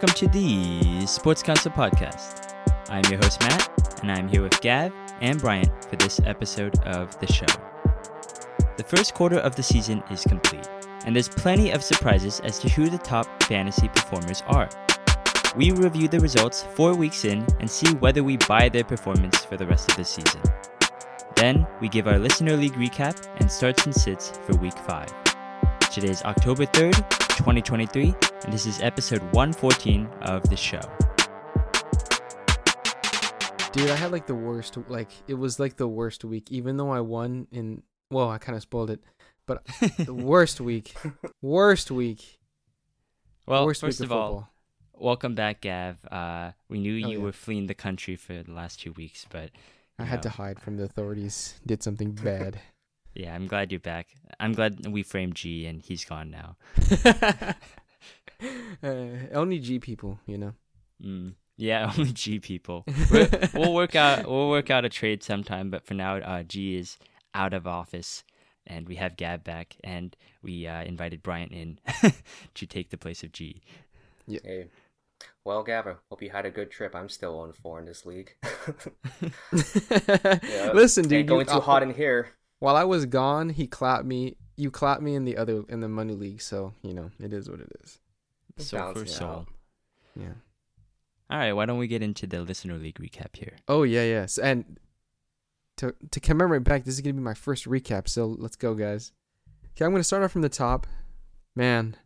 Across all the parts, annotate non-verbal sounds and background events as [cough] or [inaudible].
welcome to the Sports Council Podcast. I'm your host, Matt, and I'm here with Gav and Bryant for this episode of the show. The first quarter of the season is complete, and there's plenty of surprises as to who the top fantasy performers are. We review the results four weeks in and see whether we buy their performance for the rest of the season. Then, we give our Listener League recap and starts and sits for week 5. Today is October 3rd, 2023, and this is episode 114 of the show. Dude, I had like the worst like it was like the worst week even though I won in well, I kind of spoiled it. But [laughs] the worst week. Worst week. Well, worst first week of of all, welcome back, Gav. Uh, we knew Oh, you yeah. were fleeing the country for the last two weeks, but I you had to hide from the authorities. Did something bad. [laughs] [laughs] Yeah, I'm glad you're back. I'm glad we framed G and he's gone now. Uh, only G people, you know. Mm. Yeah, [laughs] only G people. We're- [laughs] we'll work out. We'll work out a trade sometime, but for now, uh, G is out of office, and we have Gab back, and we uh, invited Bryant in [laughs] to take the place of G. Hey. Well, Gavin, hope you had a good trip. I'm still on four in this league. Yeah, Listen, dude. Ain't going you- too uh, hot in here. While I was gone, he clapped me. You clapped me in the other in the money league, so you know it is what it is. Soul for Balancing soul. Yeah. All right, why don't we get into the listener league recap here? Oh yeah, yes. And to to commemorate back, this is gonna be my first recap. So let's go, guys. Okay, I'm gonna start off from the top. Man,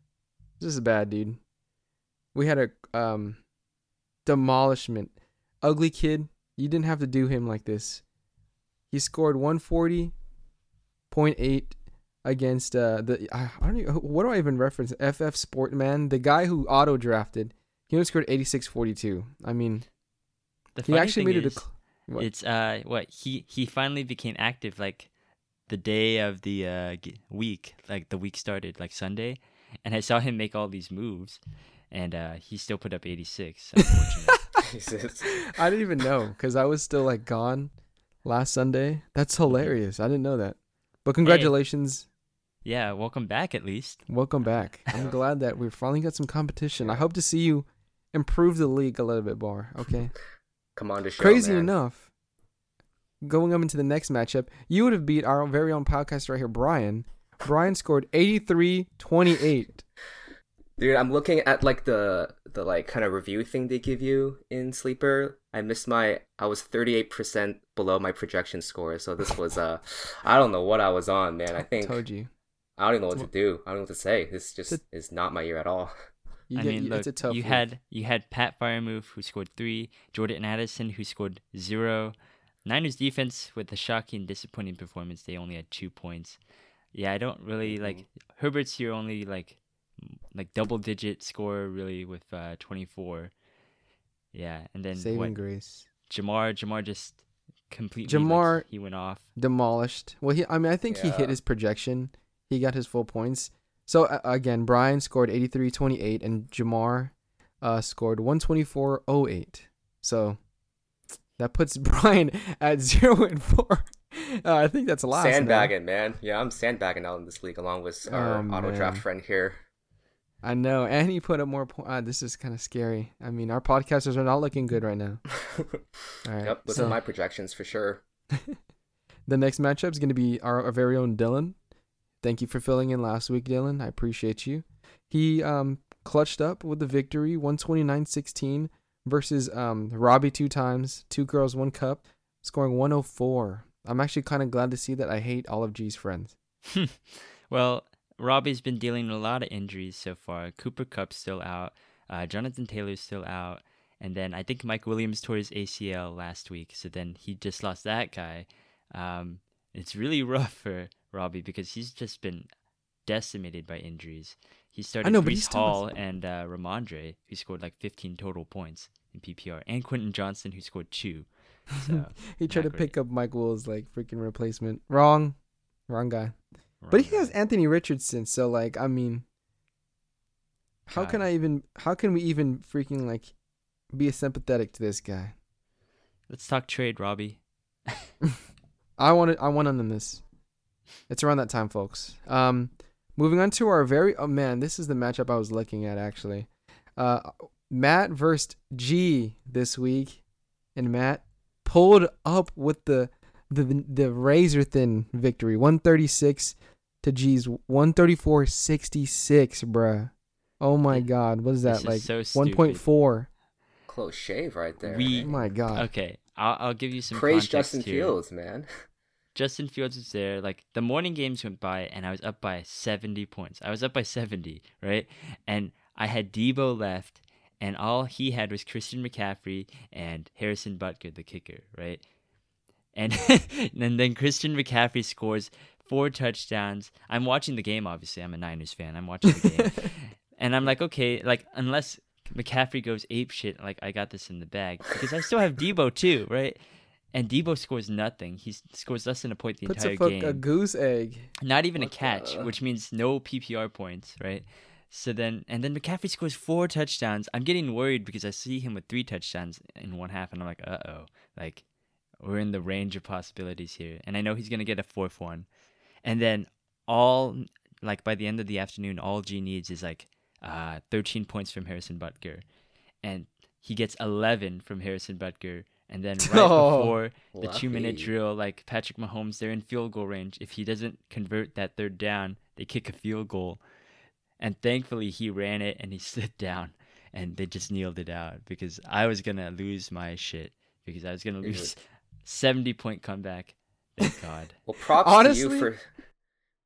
this is bad, dude. We had a um demolishment. Ugly kid, you didn't have to do him like this. He scored 140.8 against uh the I I don't even, what do I even reference? FF Sportman, the guy who auto drafted. He only scored 86.42. I mean, The he funny actually thing made it is, a. cl- what? It's uh, what he he finally became active like the day of the uh week, like the week started, like Sunday, and I saw him make all these moves, and uh, he still put up 86. [laughs] [laughs] I didn't even know because I was still like gone last Sunday. That's hilarious. I didn't know that. But congratulations. Yeah, welcome back at least. Welcome back. I'm glad that we finally got some competition. I hope to see you improve the league a little bit more. Okay. [laughs] Come on to show, Crazy man. enough, going up into the next matchup, you would have beat our very own podcast right here, Brian. Brian scored 83 28. [laughs] Dude, I'm looking at like the the like kind of review thing they give you in Sleeper. I missed my I was 38% below my projection score. So this was uh I don't know what I was on, man. I [laughs] think Told you. I don't even know what to do. I don't know what to say. This just It's is not my year at all. You I get, mean, you- look, it's a tough you week. had you had Pat Freiermuth who scored three, Jordan Addison who scored zero. Niners defense with a shocking, disappointing performance. They only had two points. Yeah, I don't really Mm-hmm. like Herbert's here only like like double digit score really with uh 24. Yeah, and then saving what grace. Jamar Jamar just completely like, Jamar- he went off. demolished. Well, he I mean I think he hit his projection. He got his full points. So uh, again, Brian scored 83-28 and Jamar uh scored 124.08. So that puts [laughs] Brian at 0 and 4. Uh, I think that's a lot. Sandbagging, man. Yeah, I'm sandbagging out in this league along with our Oh, auto draft friend here. I know, and he put up more points. Uh, this is kind of scary. I mean, our podcasters are not looking good right now. [laughs] All right. yep, those so are my projections for sure. [laughs] the next matchup is going to be our, our very own Dylan. Thank you for filling in last week, Dylan. I appreciate you. He um clutched up with the victory, 129-16 versus um Robbie two times, two girls, one cup, scoring 104. I'm actually kind of glad to see that I hate all of G's friends. [laughs] well, Robbie's been dealing with a lot of injuries so far. Cooper Kupp's still out. Uh, Jonathan Taylor's still out. And then I think Mike Williams tore his ACL last week. So then he just lost that guy. Um, it's really [laughs] rough for Robbie because he's just been decimated by injuries. He started know, but Breece Hall and uh, Rhamondre, who scored like 15 total points in PPR, and Quentin Johnston, who scored two. [laughs] So, he tried to not pick up Mike Will's like freaking replacement. Wrong. Wrong guy. But he wrong has. Anthony Richardson, so like I mean how can I even how can we even freaking like be sympathetic to this guy? Let's talk trade, Robbie. [laughs] I want I want on this. It's around that time, folks. Um moving on to our very oh man, this is the matchup I was looking at actually. Uh Matt versus G this week, and Matt pulled up with the the the razor thin victory, one thirty six to G's one thirty four sixty six, bruh. Oh my god, what is that This like? is so One stupid. point four. Close shave right there. We- Oh my god. Okay, I'll, I'll give you some Praise context Justin here. Fields, man. [laughs] Justin Fields was there. Like the morning games went by, and I was up by 70 points. I was up by 70, right? And I had Deebo left, and all he had was Christian McCaffrey and Harrison Butker, the kicker, right? And [laughs] and then Christian McCaffrey scores four touchdowns. I'm watching the game. Obviously, I'm a Niners fan. I'm watching the game, [laughs] and I'm like, okay, like unless McCaffrey goes ape shit, like I got this in the bag because I still have Deebo too, right? And Deebo scores nothing. He scores less than a point the Puts entire a fuck game. a goose egg. Not even a catch, the- which means no PPR points, right? So then, and then McCaffrey scores four touchdowns. I'm getting worried because I see him with three touchdowns in one half, and I'm like, uh oh, like we're in the range of possibilities here. And I know he's gonna get a fourth one, and then all like by the end of the afternoon, all G needs is like uh 13 points from Harrison Butker, and he gets 11 from Harrison Butker. And then [laughs] right Oh. before the two minute drill, like Patrick Mahomes, they're in field goal range. If he doesn't convert that third down, they kick a field goal. And thankfully, he ran it and he [laughs] slid down, and they just kneeled it out because I was gonna lose my shit because I was gonna lose seventy point comeback. Thank God. [laughs] Well, props to you for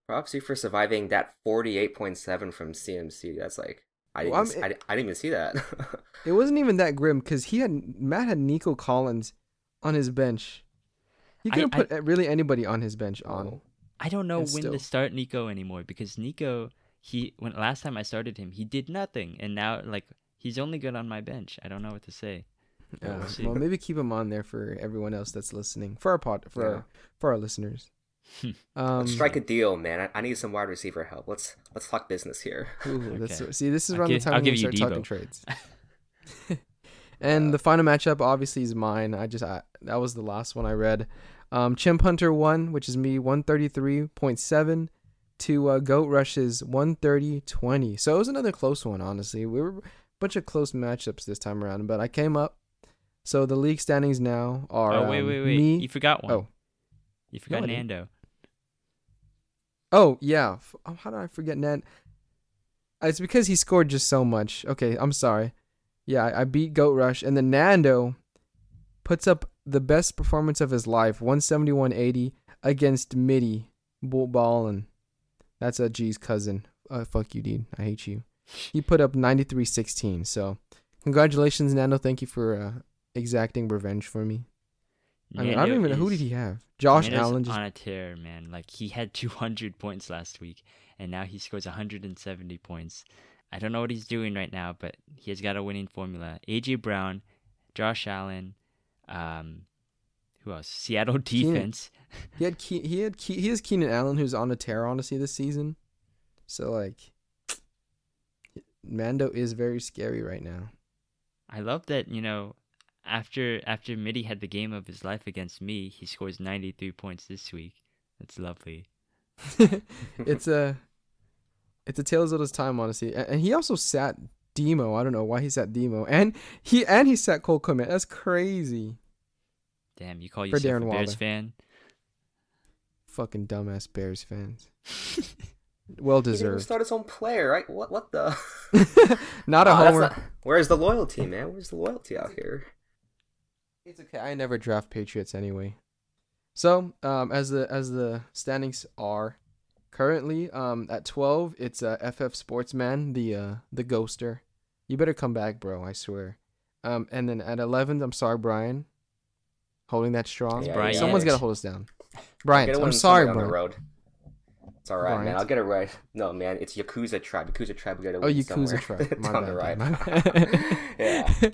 props you for surviving that forty-eight point seven from CMC. That's like I didn't, Well, s- I, I didn't even see that. [laughs] It wasn't even that grim because he had Matt had Nico Collins on his bench. He I- couldn't I- put uh, really anybody on his bench on. Oh. I don't know when still. to start Nico anymore because Nico, he when last time I started him, he did nothing, and now like he's only good on my bench. I don't know what to say. Yeah. we'll well, maybe keep him on there for everyone else that's listening. For our pod, for Yeah. our, for our listeners. [laughs] um, Let's strike a deal, man. I, I need some wide receiver help. Let's let's talk business here. [laughs] Ooh, [laughs] that's Okay. see, this is around give- the time I'll when we you start talking trades. and the final matchup obviously is mine. I just I, that was the last one I read. Um, Chimp Hunter won, which is me, one thirty three point seven to uh, Goat Rush's 130-20. So it was another close one, honestly. We were a bunch of close matchups this time around, but I came up. So the league standings now are oh wait, um, wait, wait! me. You forgot one. Oh. you forgot No, I. Nando. Oh yeah. Oh, how did I forget Ned? It's because he scored just so much. Okay, I'm sorry. Yeah, I, beat Goat Rush, and then Nando puts up the best performance of his life, 171.80 against Mitty Bull Ballin. That's a G's cousin. Uh, fuck you, dude. I hate you. He put up 93.16. So, congratulations, Nando. Thank you for uh, exacting revenge for me. I mean, I don't even know who did he have. Josh Nando's Allen just on a tear, man. Like he had [laughs] 200 points last week, and now he scores 170 points. I don't know what he's doing right now, but he has got a winning formula. AJ Brown, Josh Allen, um, who else? Seattle Keenan. defense. He had Ke- he had Ke- he has Keenan Allen who's on a tear honestly this season. So like Nando is very scary right now. I love that you know. After after Mitty had the game of his life against me, he scores 93 points this week. That's lovely. [laughs] it's a it's a tales of his time honestly. And he also sat Demo. I don't know why he sat Demo. And he and he sat Cole Kmet. That's crazy. Damn, you call For yourself Darren a Bears Waller. fan? Fucking dumbass Bears fans. [laughs] Well He didn't deserved. start his own player, right? What what the? [laughs] not a Oh, homer. not- Where's the loyalty, man? Where's the loyalty out here? It's okay. I never draft Patriots anyway. So, um, as the as the standings are currently, um, at twelve, it's uh, FF Sportsman, the uh, the ghoster. You better come back, bro. I swear. Um, and then at eleven, I'm sorry, Brian. Holding that strong. Yeah, Bryant. Someone's yeah. gotta hold us down. [laughs] Brian, I'm sorry, on bro. road. It's all right, man. I'll get it right. [laughs] No, man, it's Yakuza Tribe. Yakuza Tribe. We gotta Oh, Yakuza somewhere. tribe. [laughs] My Down bad, the right. my bad. yeah.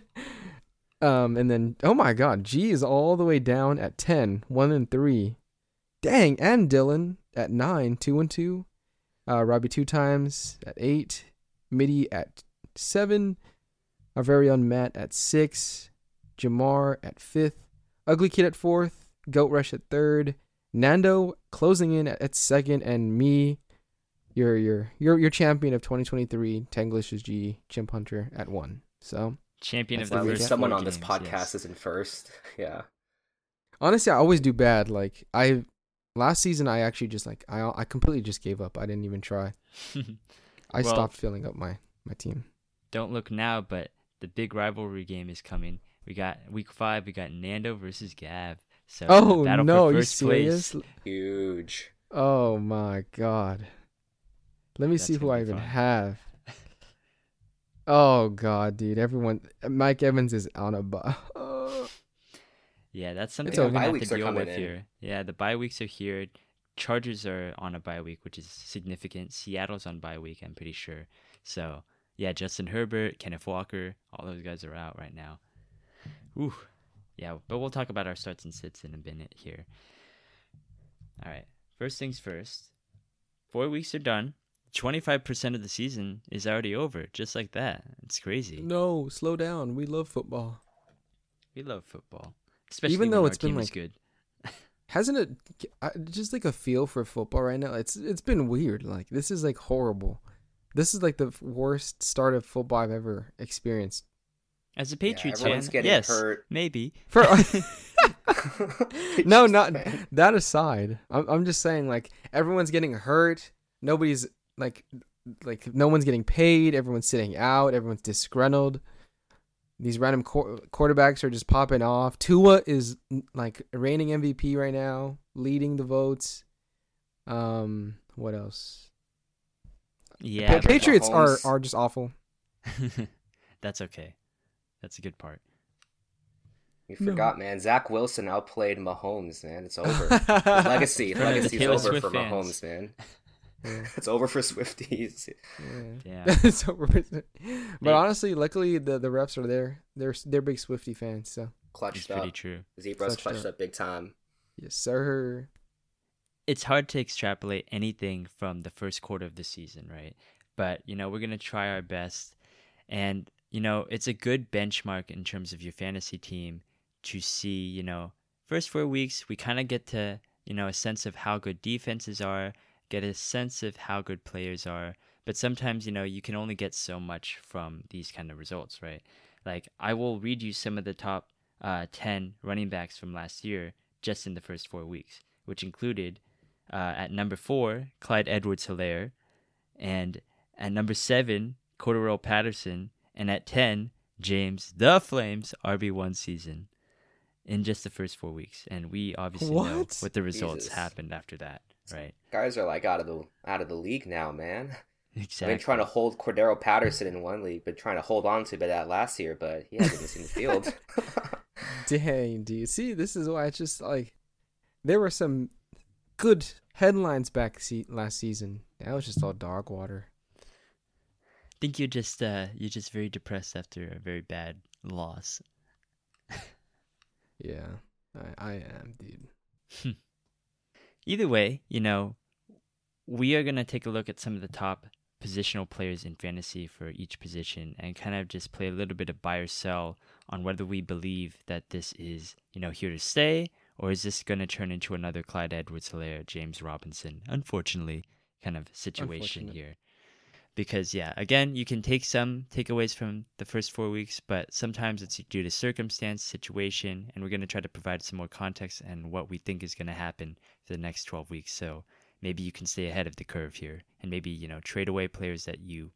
Um, and then oh my God, G is all the way down at 10, 1 and three. Dang, and Dylan at nine, two and two. Uh, Robbie two times at eight. Mitty at seven. Our very own Matt at six. Jamar at fifth. Ugly Kid at fourth. Goat Rush at third. Nando closing in at, at second, and me, your your your your champion of 2023, Tanglish is G Chimp Hunter at one. So Champion That's of the at we first someone four on this podcast yes. isn't first. [laughs] Yeah. Honestly, I always do bad. Like I last season, I actually just like I I completely just gave up. I didn't even try. [laughs] I Well- stopped filling up my my team. Don't look now, but the big rivalry game is coming. We got week five. We got Nando versus Gav. So Oh battle no, for you first place. Huge. Oh my god. Let me That's see who I even fun. have. Oh god, dude! Everyone, Mike Evans is on a bu- uh, Yeah, that's something It's we're gonna have to deal with in. here. Yeah, the bye weeks are here. Chargers are on a bye week, which is significant. Seattle's on bye week, I'm pretty sure. So yeah, Justin Herbert, Kenneth Walker, all those guys are out right now. Ooh, yeah, but we'll talk about our starts and sits in a minute here. All right, first things first. Four weeks are done. Twenty-five percent of the season is already over, just like that. It's crazy. no, slow down. We love football. We love football, especially Even when though our it's been, team is like, good. Hasn't it I, just like a feel for football right now? It's it's been weird. Like this is like horrible. This is like the worst start of football I've ever experienced. As a Patriots everyone's fan, getting yes, hurt. maybe. For [laughs] [laughs] [laughs] no, not fan. that aside. I'm I'm just saying like everyone's getting hurt. Nobody's like like no one's getting paid. Everyone's sitting out. Everyone's disgruntled. These random qu- quarterbacks are just popping off. Tua is like reigning MVP right now, leading the votes. Um, what else? Yeah, Pa- Patriots are are just awful. [laughs] that's okay. That's a good part. You No. forgot, man. Zach Wilson outplayed Mahomes, man. It's over. [laughs] His legacy, For [laughs] legacy's over Swift for fans. Mahomes, man. Yeah. [laughs] It's over for Swifties. Yeah. Yeah. [laughs] It's over. but They- honestly, luckily the the refs are there. They're they're big Swifty fans. So clutched It's Clutched pretty true. Zebras Clutched clutched up. up big time. yes, sir. It's hard to extrapolate anything from the first quarter of the season, right? But, you know, we're going to try our best. And, you know, it's a good benchmark in terms of your fantasy team to see, you know, first four weeks, we kind of get to, you know, a sense of how good defenses are, get a sense of how good players are. But sometimes, you know, you can only get so much from these kind of results, right? Like, I will read you some of the top uh, 10 running backs from last year just in the first four weeks, which included uh, at number four, Clyde Edwards Helaire, and at number seven, Cordarrelle Patterson, and at 10, James the Flames RB1 season in just the first four weeks. And we obviously know What? what the results Jesus. happened after that, right? Guys are like out of the out of the league now, man. Exactly. I've been trying to hold Cordarrelle Patterson in one league, been trying to hold on to by that last year, but he hasn't seen the field. [laughs] Dang, dude. See, this is why it's just like there were some good headlines back se- last season. That was just all dog water. I think you're just uh, you're just very depressed after a very bad loss. [laughs] Yeah, I, I am, dude. [laughs] Either way, you know, we are going to take a look at some of the top positional players in fantasy for each position and kind of just play a little bit of buy or sell on whether we believe that this is, you know, here to stay or is this going to turn into another Clyde Edwards Helaire, James Robinson, unfortunately, kind of situation here. Because, yeah, again, you can take some takeaways from the first four weeks, but sometimes it's due to circumstance, situation, and we're going to try to provide some more context and what we think is going to happen for the next 12 weeks. So maybe you can stay ahead of the curve here and maybe, you know, trade away players that you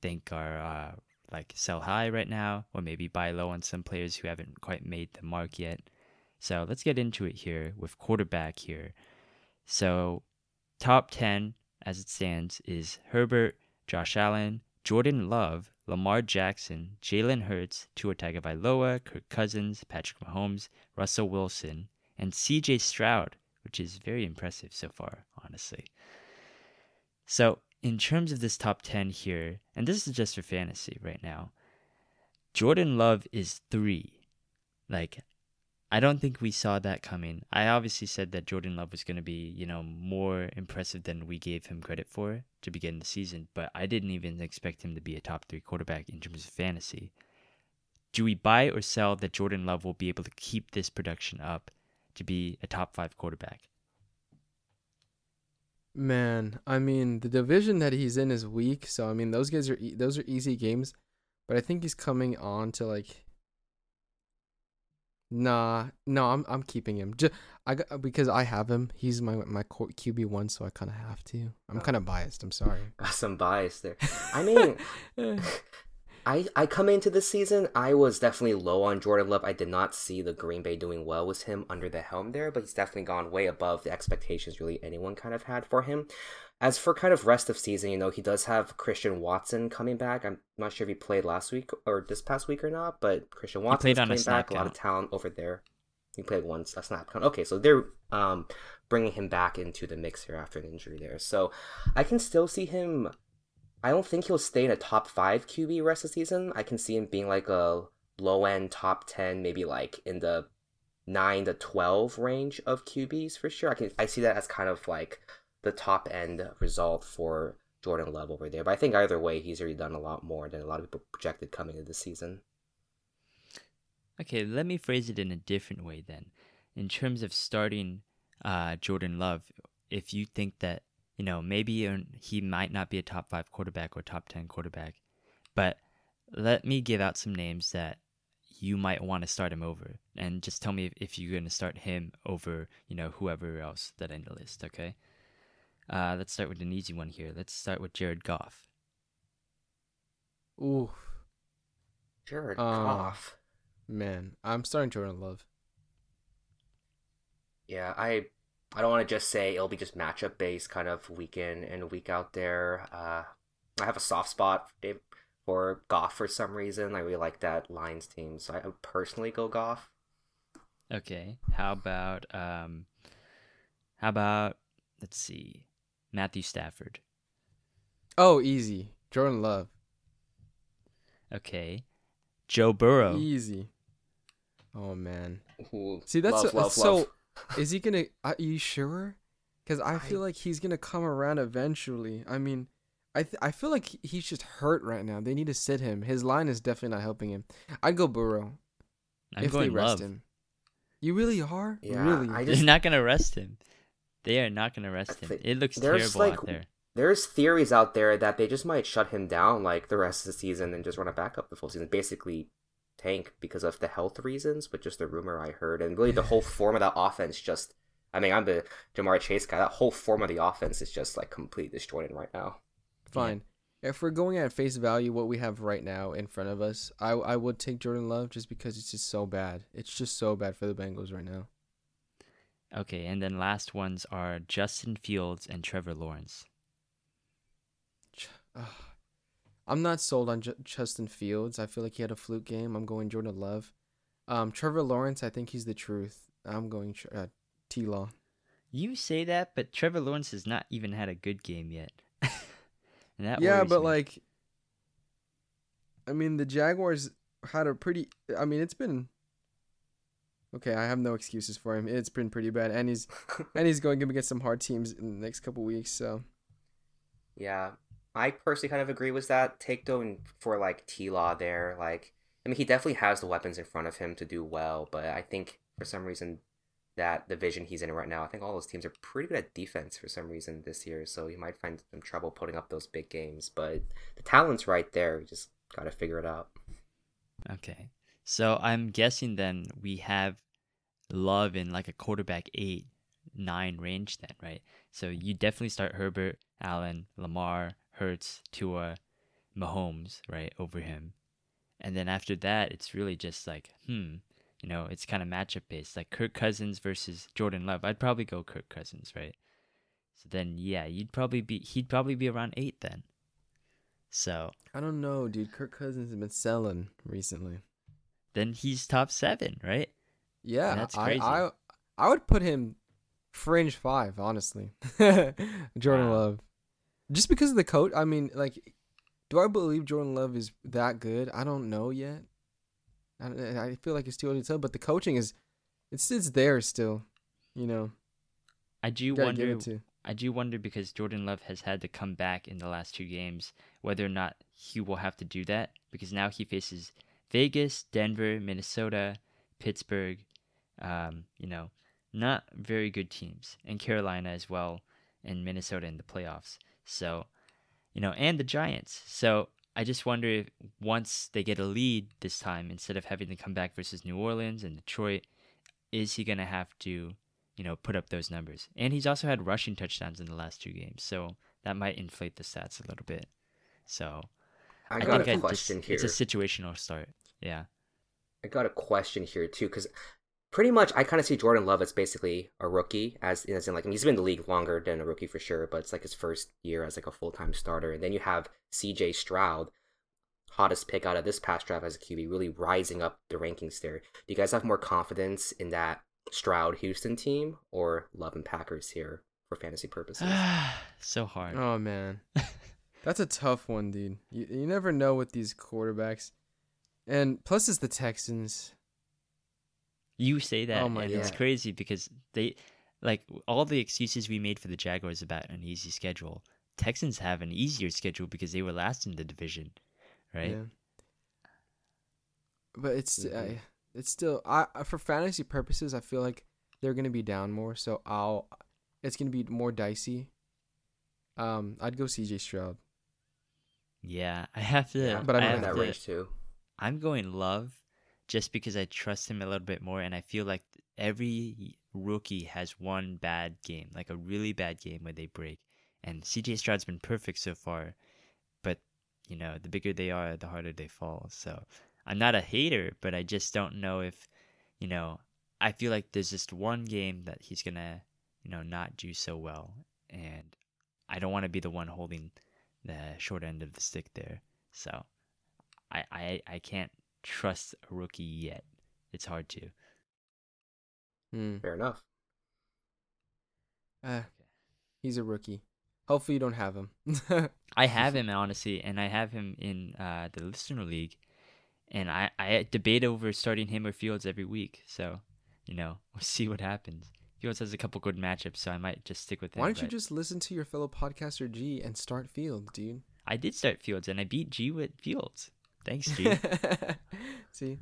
think are uh, like sell high right now, or maybe buy low on some players who haven't quite made the mark yet. So let's get into it here with quarterback here. So, top 10 as it stands is Herbert, Josh Allen, Jordan Love, Lamar Jackson, Jalen Hurts, Tua Tagovailoa, Kirk Cousins, Patrick Mahomes, Russell Wilson, and C.J. Stroud, which is very impressive so far, honestly. So, in terms of this top 10 here, and this is just for fantasy right now, Jordan Love is three. Like, I don't think we saw that coming. I obviously said that Jordan Love was going to be, you know, more impressive than we gave him credit for to begin the season, but I didn't even expect him to be a top three quarterback in terms of fantasy. Do we buy or sell that Jordan Love will be able to keep this production up to be a top five quarterback? Man, I mean, the division that he's in is weak, so I mean, those guys are e- those are easy games. but I think he's coming on to like. Nah, no, I'm I'm keeping him. Just I got, because I have him. He's my my QB one, so I kind of have to. I'm Oh. kind of biased. I'm sorry. [laughs] Got some bias there. I mean, [laughs] I I come into this season, I was definitely low on Jordan Love. I did not see the Green Bay doing well with him under the helm there, but he's definitely gone way above the expectations really anyone kind of had for him. As for kind of rest of season, you know, he does have Christian Watson coming back. I'm not sure if he played last week or this past week or not, but Christian Watson played on a coming snap back. A lot of count. talent over there. He played once a snap count. Okay, so they're um bringing him back into the mix here after an injury there. So I can still see him I don't think he'll stay in a top five QB rest of season. I can see him being like a low end top ten, maybe like in the nine to twelve range of QBs for sure. I can I see that as kind of like the top end result for Jordan Love over there. But I think either way, he's already done a lot more than a lot of people projected coming into the season. Okay, let me phrase it in a different way then. In terms of starting uh, Jordan Love, if you think that, you know, maybe he might not be a top five quarterback or top 10 quarterback, but let me give out some names that you might want to start him over. And just tell me if, if you're going to start him over, you know, whoever else that in the list, okay? Uh, let's start with an easy one here. Let's start with Jared Goff. Ooh, Jared Uh, Goff. man, I'm starting Jordan Love. Yeah, I I don't want to just say it'll be just matchup based, kind of week in and week out there. Uh, I have a soft spot for- for Goff for some reason. I really like that Lions team, so I would personally go Goff. Okay. How about, um, how about, let's see, Matthew Stafford. Oh, easy. Jordan Love. Okay. Joe Burrow. Easy. Oh man. Ooh, See, that's love, so, love, so love. [laughs] is he gonna? Are you sure? Because I feel I- like he's gonna come around eventually. I mean, I th- I feel like he's just hurt right now. They need to sit him. His line is definitely not helping him. I'd go Burrow I'm if they going rest love. him. You really are? Yeah, really? I [laughs] They're not gonna rest him. They are not gonna arrest him. It looks there's, terrible like, out there. There's theories out there that they just might shut him down like the rest of the season and just run a backup the full season. Basically, tank because of the health reasons, but just the rumor I heard, and really the whole [laughs] form of that offense just. I mean, I'm the Ja'Marr Chase guy. That whole form of the offense is just like completely disjointed right now. Fine. If we're going at face value, what we have right now in front of us, I I would take Jordan Love just because it's just so bad. It's just so bad for the Bengals right now. Okay, and then last ones are Justin Fields and Trevor Lawrence. I'm not sold on J- Justin Fields. I feel like he had a fluke game. I'm going Jordan Love. Um, Trevor Lawrence, I think he's the truth. I'm going uh, T Law. You say that, but Trevor Lawrence has not even had a good game yet. [laughs] and that Yeah, but me. like, I mean, the Jaguars had a pretty. I mean, it's been. Okay, I have no excuses for him. It's been pretty bad, and he's [laughs] and he's going up against some hard teams in the next couple weeks. So Yeah, I personally kind of agree with that take though, and for like T Law there, like I mean he definitely has the weapons in front of him to do well, but I think for some reason that division he's in right now, I think all those teams are pretty good at defense for some reason this year, so he might find some trouble putting up those big games. But the talent's right there, you just gotta figure it out. Okay. So I'm guessing then we have Love in like a quarterback eight, nine range then, right? So you definitely start Herbert, Allen, Lamar, Hurts, Tua, Mahomes, right, over him. And then after that, it's really just like, hmm, you know, it's kind of matchup based. Like Kirk Cousins versus Jordan Love. I'd probably go Kirk Cousins, right? So then, yeah, you'd probably be, he'd probably be around eight then. So I don't know, dude. Kirk Cousins has been selling recently. Then he's top seven, right? Yeah, That's I, crazy. I I would put him fringe five, honestly. [laughs] Jordan Wow. Love, just because of the coach. I mean, like, do I believe Jordan Love is that good? I don't know yet. I, I feel like it's too early to tell, but the coaching is, it's it's there still. You know, I do wonder give it to. I do wonder because Jordan Love has had to come back in the last two games, whether or not he will have to do that because now he faces Vegas, Denver, Minnesota, Pittsburgh, um, you know, not very good teams, and Carolina as well, and Minnesota in the playoffs. So, you know, and the Giants. So I just wonder if once they get a lead this time, instead of having to come back versus New Orleans and Detroit, is he gonna have to, you know, put up those numbers? And he's also had rushing touchdowns in the last two games, so that might inflate the stats a little bit. So I I got think a I just- question here. it's a situational start. Yeah. I got a question here too, because pretty much I kind of see Jordan Love as basically a rookie, as as in like I mean, he's been in the league longer than a rookie for sure, but it's like his first year as like a full time starter, and then you have C.J. Stroud, hottest pick out of this past draft as a QB, really rising up the rankings there. Do you guys have more confidence in that Stroud Houston team or Love and Packers here for fantasy purposes? [sighs] so hard. Oh man, [laughs] that's a tough one, dude. You you never know with these quarterbacks, and plus it's the Texans. You say that, Oh my and it's crazy because they, like, all the excuses we made for the Jaguars about an easy schedule. Texans have an easier schedule because they were last in the division, right? Yeah. But it's Mhm. I, it's still I I- for fantasy purposes I feel like they're gonna be down more, so I'll it's gonna be more dicey. Um, I'd go C.J. Stroud. Yeah, I have to. yeah, but I I don't I'm have in that to- range too. I'm going Love, just because I trust him a little bit more, and I feel like every rookie has one bad game, like a really bad game where they break. And CJ Stroud's been perfect so far, but you know, the bigger they are, the harder they fall. So I'm not a hater, but I just don't know if, you know, I feel like there's just one game that he's gonna, you know, not do so well, and I don't want to be the one holding the short end of the stick there. So I, I I can't trust a rookie yet. It's hard to. Hmm. Fair enough. Uh, he's a rookie. Hopefully you don't have him. [laughs] I have him honestly, and I have him in uh, the listener league, and I I debate over starting him or Fields every week. So you know [laughs] we'll see what happens. Fields has a couple good matchups, so I might just stick with him. Why don't you but just listen to your fellow podcaster G and start Fields, dude? I did start Fields, and I beat G with Fields. Thanks, G. [laughs] See,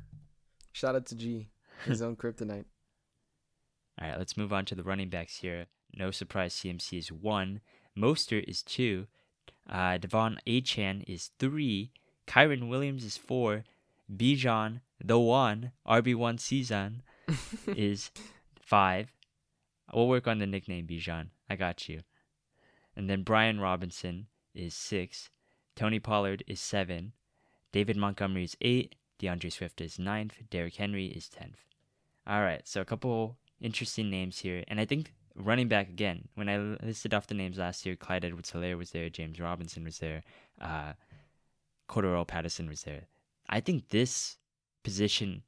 shout out to G, his own kryptonite. [laughs] All right, let's move on to the running backs here. No surprise, CMC is one. Mostert is two. Uh, De'Von Achane is three. Kyren Williams is four. Bijan, the one, RB1 season, [laughs] is five. We'll work on the nickname Bijan. I got you. And then Brian Robinson is six. Tony Pollard is seven. David Montgomery is eight. D'Andre Swift is ninth. Derrick Henry is tenth. All right, so a couple interesting names here, and I think running back again. When I listed off the names last year, Clyde Edwards-Helaire was there, James Robinson was there, uh, Cordarrelle Patterson was there. I think this position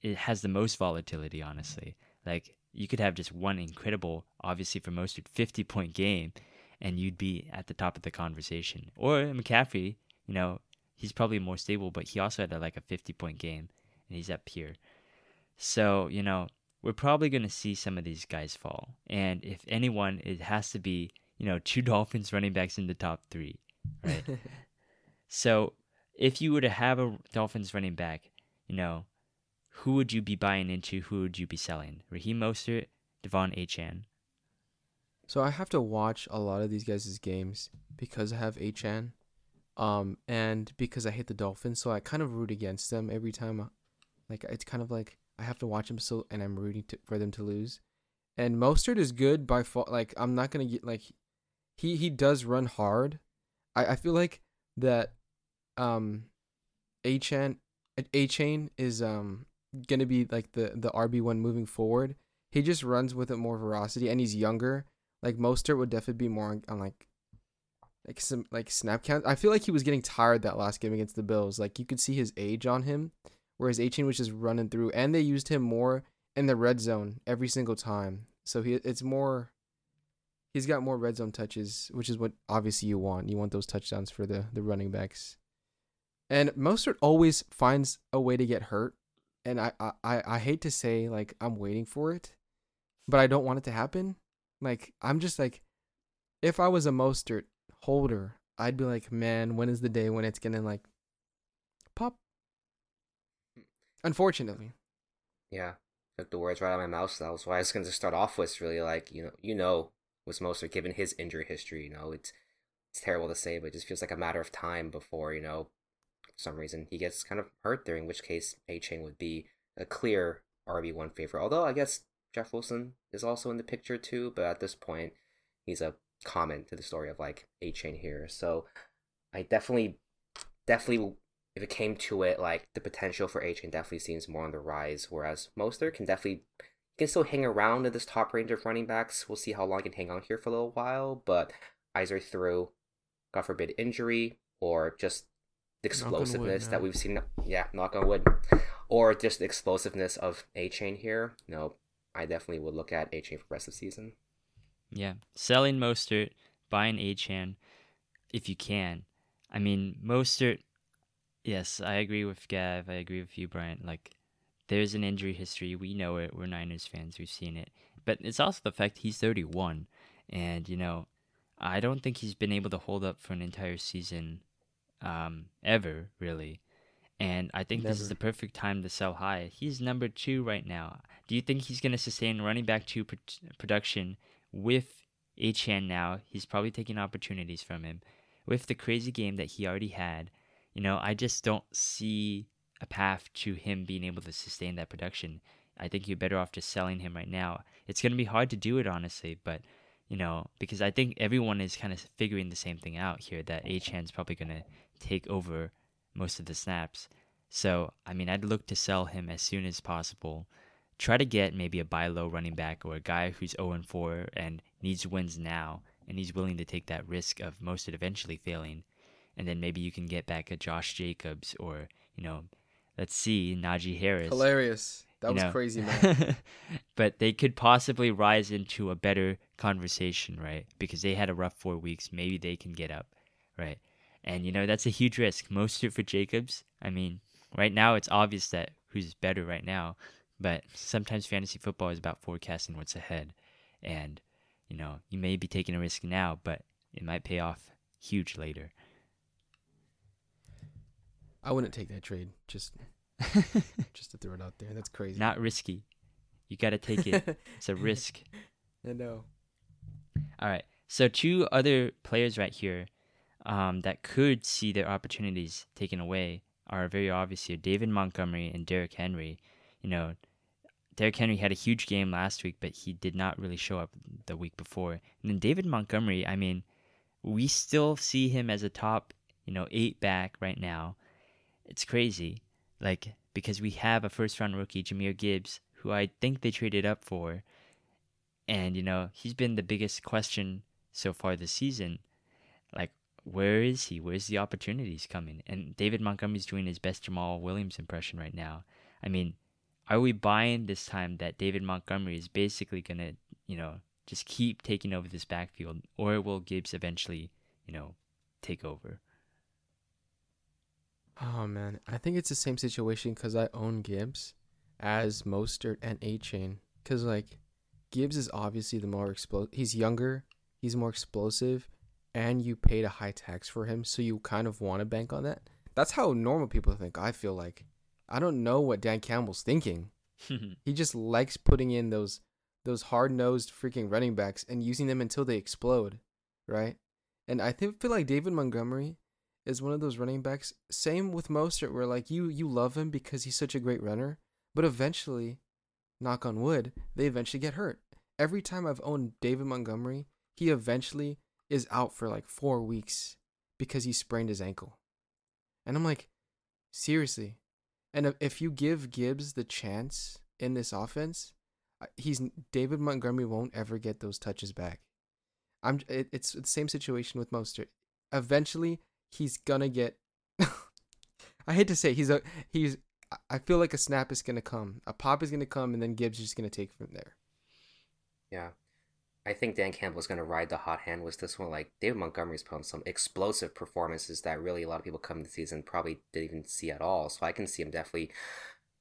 it has the most volatility. Honestly, like you could have just one incredible, obviously for most, 50 point game, and you'd be at the top of the conversation. Or McCaffrey, you know, he's probably more stable, but he also had a, like a 50 point game, and he's up here. So, you know, we're probably going to see some of these guys fall. And if anyone, it has to be, you know, two [laughs] Dolphins running backs in the top three, right? [laughs] so if you were to have a Dolphins running back, you know, who would you be buying into? Who would you be selling? Raheem Mostert, De'Von Achane. So I have to watch a lot of these guys' games because I have Achane, um, and because I hate the Dolphins, so I kind of root against them every time. Like it's kind of like I have to watch them so, and I'm rooting to, for them to lose. And Mostert is good by far. Like I'm not gonna get like, he he does run hard. I I feel like that, um, Achan, Achan is um gonna be like the the RB one moving forward. He just runs with it more veracity, and he's younger. Like Mostert would definitely be more on, on like like some like snap count. I feel like he was getting tired that last game against the Bills. Like you could see his age on him, whereas 18 was just running through, and they used him more in the red zone every single time. So he it's more. He's got more red zone touches, which is what obviously you want. You want those touchdowns for the the running backs. And Mostert always finds a way to get hurt, and I I I hate to say like I'm waiting for it, but I don't want it to happen. Like I'm just like, if I was a Mostert holder, I'd be like, man, when is the day when it's gonna like pop? Unfortunately, Yeah, took the words right out of my mouth. That was why I was to start off with. Really, like you know, you know, was Mostert given his injury history. You know, it's it's terrible to say, but it just feels like a matter of time before you know for some reason he gets kind of hurt there, in which case Achane would be a clear RB one favorite. Although I guess Jeff Wilson is also in the picture too, but at this point he's a comment to the story of like Achane here. So I definitely, definitely, if it came to it, like the potential for Achane definitely seems more on the rise. Whereas Mostert can definitely can still hang around in this top range of running backs. We'll see how long he can hang on here for a little while, but eyes are through, God forbid, injury or just explosiveness wood, that we've seen. Yeah, knock on wood, or just the explosiveness of Achane here. No, I definitely would look at Achane for the rest of the season. Yeah, selling Mostert, buying Achane, if you can. I mean, Mostert. Yes, I agree with Gav. I agree with you, Brian. Like, there's an injury history. We know it. We're Niners fans. We've seen it. But it's also the fact he's 31, and you know, I don't think he's been able to hold up for an entire season, um, ever really. And I think Never. this is the perfect time to sell high. He's number two right now. Do you think he's going to sustain running back two pr- production with Achane now, he's probably taking opportunities from him. With the crazy game that he already had, you know, I just don't see a path to him being able to sustain that production. I think you're better off just selling him right now. It's going to be hard to do it, honestly, but, you know, because I think everyone is kind of figuring the same thing out here that Achane's probably going to take over most of the snaps. So, I mean, I'd look to sell him as soon as possible try to get maybe a buy low running back or a guy who's 0 and 4 and needs wins now and he's willing to take that risk of Mostert eventually failing. And then maybe you can get back a Josh Jacobs or, you know, let's see, Najee Harris. Hilarious. That was know. crazy, man. [laughs] but they could possibly rise into a better conversation, right? Because they had a rough four weeks. Maybe they can get up, right? And, you know, that's a huge risk. Mostert for Jacobs, I mean, right now it's obvious that who's better right now. But sometimes fantasy football is about forecasting what's ahead. And, you know, you may be taking a risk now, but it might pay off huge later. I wouldn't take that trade. Just [laughs] just to throw it out there. That's crazy. Not risky. You got to take it. it's a [laughs] risk. I know. All right. So two other players right here um, that could see their opportunities taken away are very obvious here. David Montgomery and Derrick Henry. You know, Derrick Henry had a huge game last week, but he did not really show up the week before. And then David Montgomery, I mean, we still see him as a top, you know, eight back right now. It's crazy, like because we have a first round rookie, Jahmyr Gibbs, who I think they traded up for, and you know he's been the biggest question so far this season. Where is he? Where's the opportunities coming? And David Montgomery's doing his best Jamaal Williams impression right now. I mean, are we buying this time that David Montgomery is basically gonna, you know, just keep taking over this backfield, or will Gibbs eventually, you know, take over? Oh man, I think it's the same situation because I own Gibbs as Mostert and Achane. Because like, Gibbs is obviously the more explosive. He's younger, he's more explosive, and you paid a high tax for him, so you kind of want to bank on that. That's how normal people think. I feel like I don't know what Dan Campbell's thinking. [laughs] he just likes putting in those those hard nosed freaking running backs and using them until they explode, right? And I think feel like David Montgomery is one of those running backs. Same with Mostert, where like you you love him because he's such a great runner, but eventually, knock on wood, they eventually get hurt. Every time I've owned David Montgomery, he eventually is out for like four weeks because he sprained his ankle. And I'm like, seriously, and if you give Gibbs the chance in this offense, uh, he's David Montgomery won't ever get those touches back. I'm it, it's the same situation with Mostert. Eventually, he's gonna get. [laughs] I hate to say he's a he's. I feel like a snap is gonna come, a pop is gonna come, and then Gibbs is just gonna take from there. Yeah, I think Dan Campbell is going to ride the hot hand with this one. Like David Montgomery's put on some explosive performances that really a lot of people coming the season probably didn't even see at all. So I can see him definitely,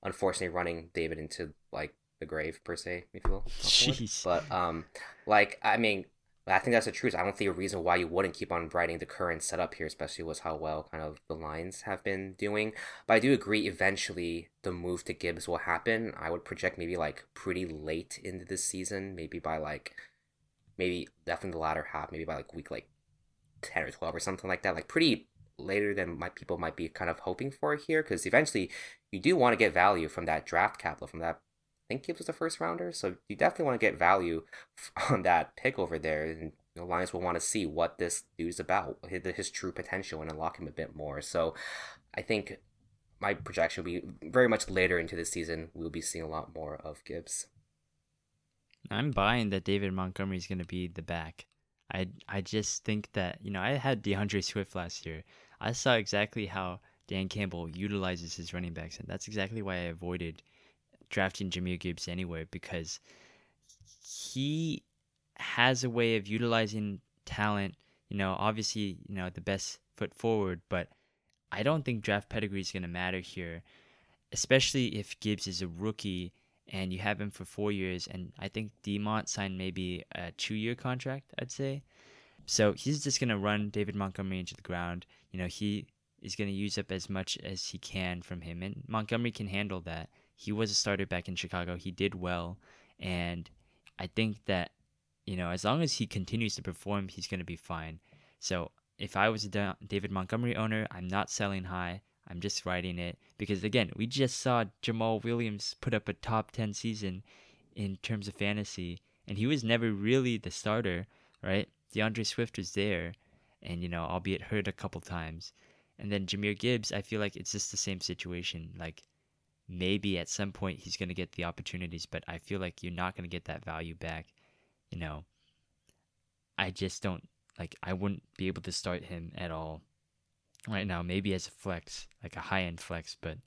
unfortunately, running David into like the grave per se, if you will. Jeez. But um, like I mean, I think that's the truth. I don't see a reason why you wouldn't keep on riding the current setup here, especially with how well kind of the lines have been doing. But I do agree eventually the move to Gibbs will happen. I would project maybe like pretty late into the season, maybe by like maybe definitely the latter half, maybe by like week like ten or twelve or something like that. Like pretty later than my people might be kind of hoping for here because eventually you do want to get value from that draft capital from that I think Gibbs was a first rounder, so you definitely want to get value [laughs] on that pick over there. And the Lions will want to see what this dude's about, his true potential, and unlock him a bit more. So I think my projection will be very much later into the season. We'll be seeing a lot more of Gibbs. I'm buying that David Montgomery is going to be the back. I I just think that you know I had D'Andre Swift last year. I saw exactly how Dan Campbell utilizes his running backs, and that's exactly why I avoided drafting Jahmyr Gibbs anyway because he has a way of utilizing talent. You know, obviously, you know the best foot forward, but I don't think draft pedigree is going to matter here, especially if Gibbs is a rookie and you have him for four years. And I think Demont signed maybe a two-year contract. I'd say. So he's just gonna run David Montgomery into the ground. You know, he is gonna use up as much as he can from him, and Montgomery can handle that. He was a starter back in Chicago. He did well, and I think that you know as long as he continues to perform, he's gonna be fine. So if I was a David Montgomery owner, I'm not selling high. I'm just writing it because again, we just saw Jamaal Williams put up a top 10 season in terms of fantasy and he was never really the starter, right? D'Andre Swift was there and you know, albeit hurt a couple times. And then Jahmyr Gibbs, I feel like it's just the same situation. Like maybe at some point he's going to get the opportunities, but I feel like you're not going to get that value back. You know, I just don't like I wouldn't be able to start him at all right now. Maybe as a flex, like a high end flex, but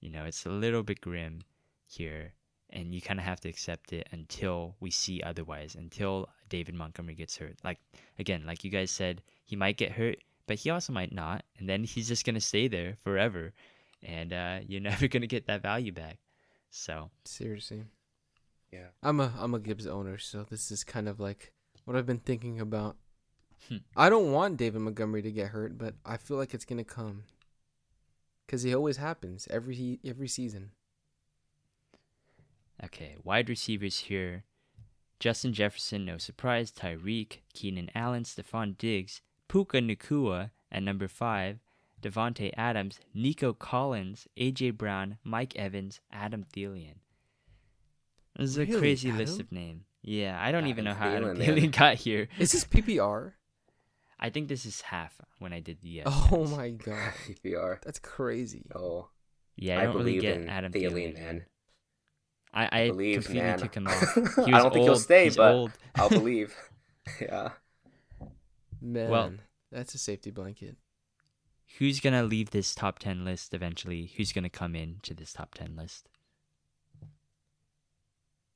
you know it's a little bit grim here, and you kind of have to accept it until we see otherwise. Until David Montgomery gets hurt. Like again, like you guys said, he might get hurt, but he also might not, and then he's just gonna stay there forever, and uh, [laughs] you're never gonna get that value back. So seriously, yeah, I'm a I'm a Gibbs owner, so this is kind of like what I've been thinking about Hmm. I don't want David Montgomery to get hurt, but I feel like it's gonna come. Cause it always happens every every season. Okay, wide receivers here. Justin Jefferson, no surprise. Tyreek, Keenan Allen, Stefon Diggs, Puka Nacua at number five. Davante Adams, Nico Collins, AJ Brown, Mike Evans, Adam Thielen. This is really? a crazy Adam? list of names. Yeah, I don't Adam even know how Thielen, Adam Thielen [laughs] got here. Is this PPR? I think this is half when I did the. Uh, [laughs] oh my god, [laughs] PPR. That's crazy. Oh. Yeah, I, don't really get Adam Thielen, man. I, I, believe, completely man. took him [laughs] off. I don't old. think he'll stay, He's but old. I'll believe. yeah. Man, well, that's a safety blanket. Who's gonna leave this top ten list eventually? Who's gonna come in to this top ten list?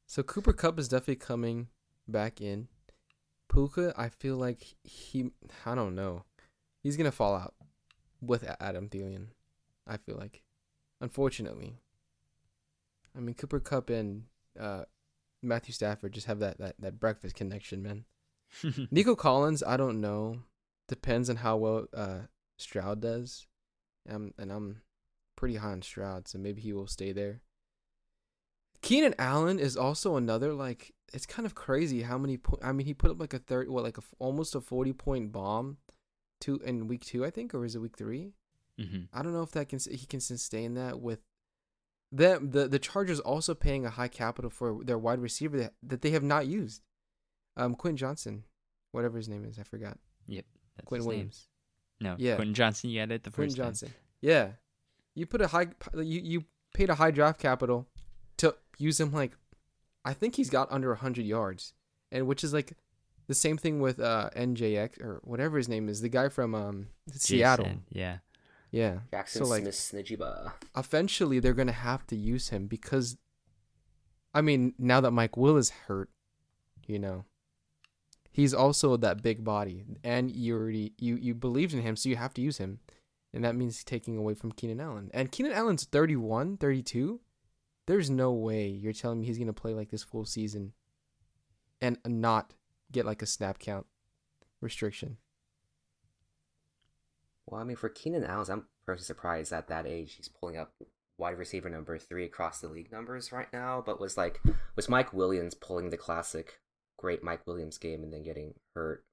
So Cooper Kupp is definitely coming back in. Puka, I feel like he, I don't know, he's gonna fall out with Adam Thielen. I feel like, unfortunately. I mean, Cooper Kupp and uh, Matthew Stafford just have that that that breakfast connection, man. [laughs] Nico Collins, I don't know. Depends on how well uh, Stroud does. Um, and I'm pretty high on Stroud, so maybe he will stay there. Keenan Allen is also another like it's kind of crazy how many. Po- I mean, he put up like a thirty, what like a almost a forty point bomb, two in week two, I think, or is it week 3 mm-hmm. I don't know if that can he can sustain that with them. The the Chargers also paying a high capital for their wide receiver that, that they have not used. Um, Quinn Johnson, whatever his name is, I forgot. Yep, Quinn Williams. Name. No, yeah, Quinn Johnson. You had it the Quinn first. Quinn Johnson. Time. Yeah, you put a high. You you paid a high draft capital to use him like I think he's got under 100 yards, and which is like the same thing with uh, NJX or whatever his name is, the guy from um, Seattle. Yeah. Yeah. Jackson so, like, Smith Eventually, they're gonna have to use him because, I mean, now that Mike Will is hurt, you know, he's also that big body, and you already you you believed in him, so you have to use him, and that means taking away from Keenan Allen. And Keenan Allen's 31, 32 there's no way you're telling me he's going to play like this full season and not get like a snap count restriction. Well, I mean, for Keenan Allen, I'm personally surprised at that age he's pulling up wide receiver number three across the league numbers right now. But was like, was Mike Williams pulling the classic great Mike Williams game and then getting hurt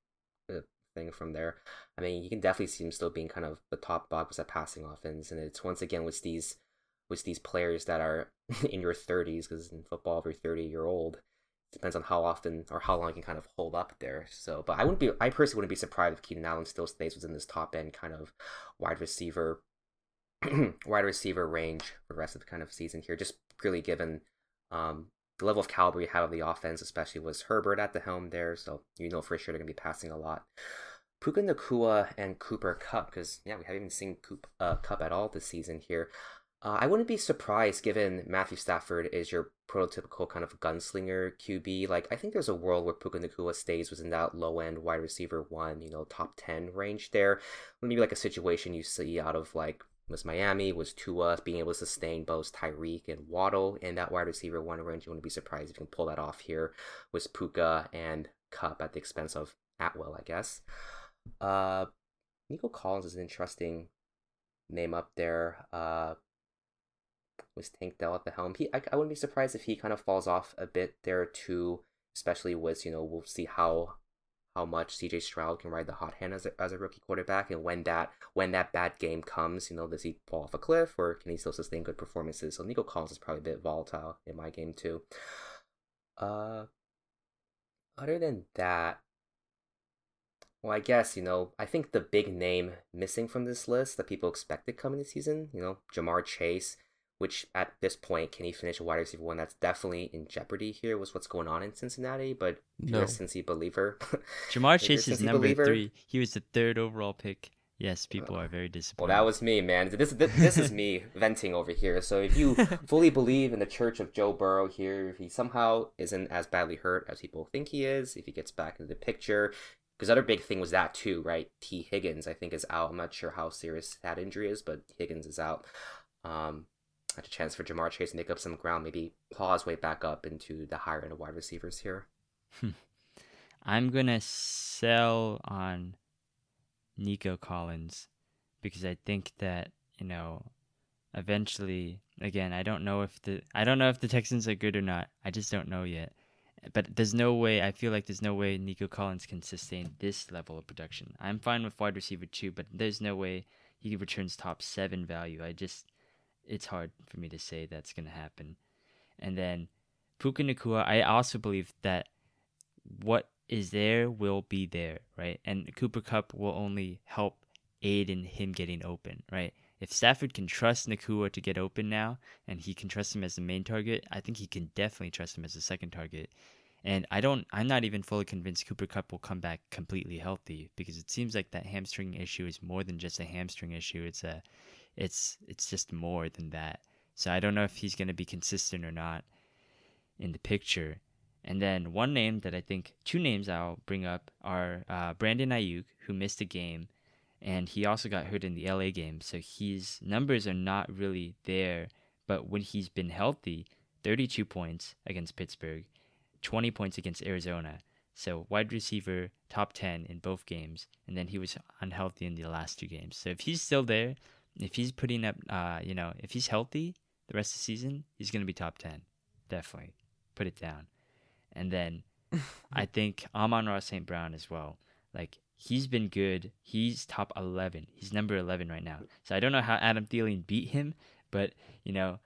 uh, thing from there. I mean, you can definitely see him still being kind of the top dog at passing offense, and it's once again with these with these players that are [laughs] in your 30s, because in football, every 30 year old depends on how often or how long you can kind of hold up there. So, but I wouldn't be, I personally wouldn't be surprised if Keenan Allen still stays within this top end kind of wide receiver, [clears throat] wide receiver range for the rest of the kind of season here. Just purely given um, the level of caliber you have of the offense, especially was Herbert at the helm there. So you know for sure they're gonna be passing a lot. Puka Nacua and Cooper Kupp, because yeah, we haven't even seen Coop, uh, Kupp at all this season here. Uh, I wouldn't be surprised given Matthew Stafford is your prototypical kind of gunslinger QB. Like, I think there's a world where Puka Nacua stays within that low end wide receiver one, you know, top 10 range there. Maybe like a situation you see out of like was Miami, was Tua being able to sustain both Tyreek and Waddle in that wide receiver one range. You wouldn't be surprised if you can pull that off here with Puka and Kupp at the expense of Atwell, I guess. Uh, Nico Collins is an interesting name up there. Uh, with Tank Dell at the helm. He, I, I wouldn't be surprised if he kind of falls off a bit there too, especially with you know we'll see how how much CJ Stroud can ride the hot hand as a, as a rookie quarterback, and when that when that bad game comes, you know, does he fall off a cliff or can he still sustain good performances? So Nico Collins is probably a bit volatile in my game too. Uh, other than that, well, I guess you know, I think the big name missing from this list that people expected coming this season, you know, Ja'Marr Chase which at this point, can he finish a wide receiver one? That's definitely in jeopardy here with what's going on in Cincinnati. But no. Cincy believer. [laughs] Ja'Marr Chase is number believer. three. He was the third overall pick. Yes, people are very disappointed. Well, that was me, man. This this, this is me [laughs] venting over here. So if you [laughs] fully believe in the Church of Joe Burrow here, if he somehow isn't as badly hurt as people think he is, if he gets back into the picture, because other big thing was that too, right? Tee Higgins, I think, is out. I'm not sure how serious that injury is, but Higgins is out. Um, a chance for Ja'Marr Chase to make up some ground, maybe claw his way back up into the higher end of wide receivers here. Hmm. I'm gonna sell on Nico Collins because I think that you know eventually again I don't know if the I don't know if the Texans are good or not. I just don't know yet. But there's no way I feel like there's no way Nico Collins can sustain this level of production. I'm fine with wide receiver two, but there's no way he returns top seven value. I just it's hard for me to say that's going to happen. And then Puka Nacua, I also believe that what is there will be there, right? And Cooper Kupp will only help aid in him getting open, right? If Stafford can trust Nacua to get open now, and he can trust him as the main target, I think he can definitely trust him as the second target. And I don't, I'm not even fully convinced Cooper Kupp will come back completely healthy because it seems like that hamstring issue is more than just a hamstring issue. It's a, it's it's just more than that. So I don't know if he's going to be consistent or not in the picture. And then one name that I think two names I'll bring up are uh, Brandon Aiyuk, who missed a game, and he also got hurt in the LA game. So his numbers are not really there. But when he's been healthy, 32 points against Pittsburgh, 20 points against Arizona. So wide receiver, top 10 in both games, and then he was unhealthy in the last two games. So if he's still there, if he's putting up, uh, you know, if he's healthy the rest of the season, he's going to be top 10. Definitely. Put it down. And then [laughs] I think Amon-Ra St. Brown as well. Like, he's been good. He's top 11. He's number 11 right now. So I don't know how Adam Thielen beat him, but, you know,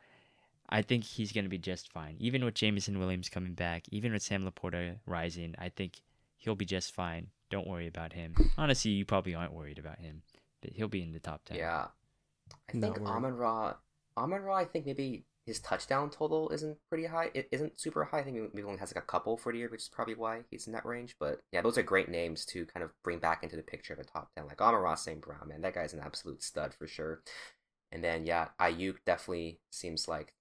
I think he's going to be just fine. Even with Jameson Williams coming back, even with Sam LaPorta rising, I think he'll be just fine. Don't worry about him. Honestly, you probably aren't worried about him, but he'll be in the top 10. Yeah. I think Amon Ra, Amon Ra, I think maybe his touchdown total isn't pretty high. It isn't super high. I think maybe only has like a couple for the year, which is probably why he's in that range. But yeah, those are great names to kind of bring back into the picture of a top ten. Like Amon-Ra St. Brown, man, that guy's an absolute stud for sure. And then yeah, Aiyuk definitely seems like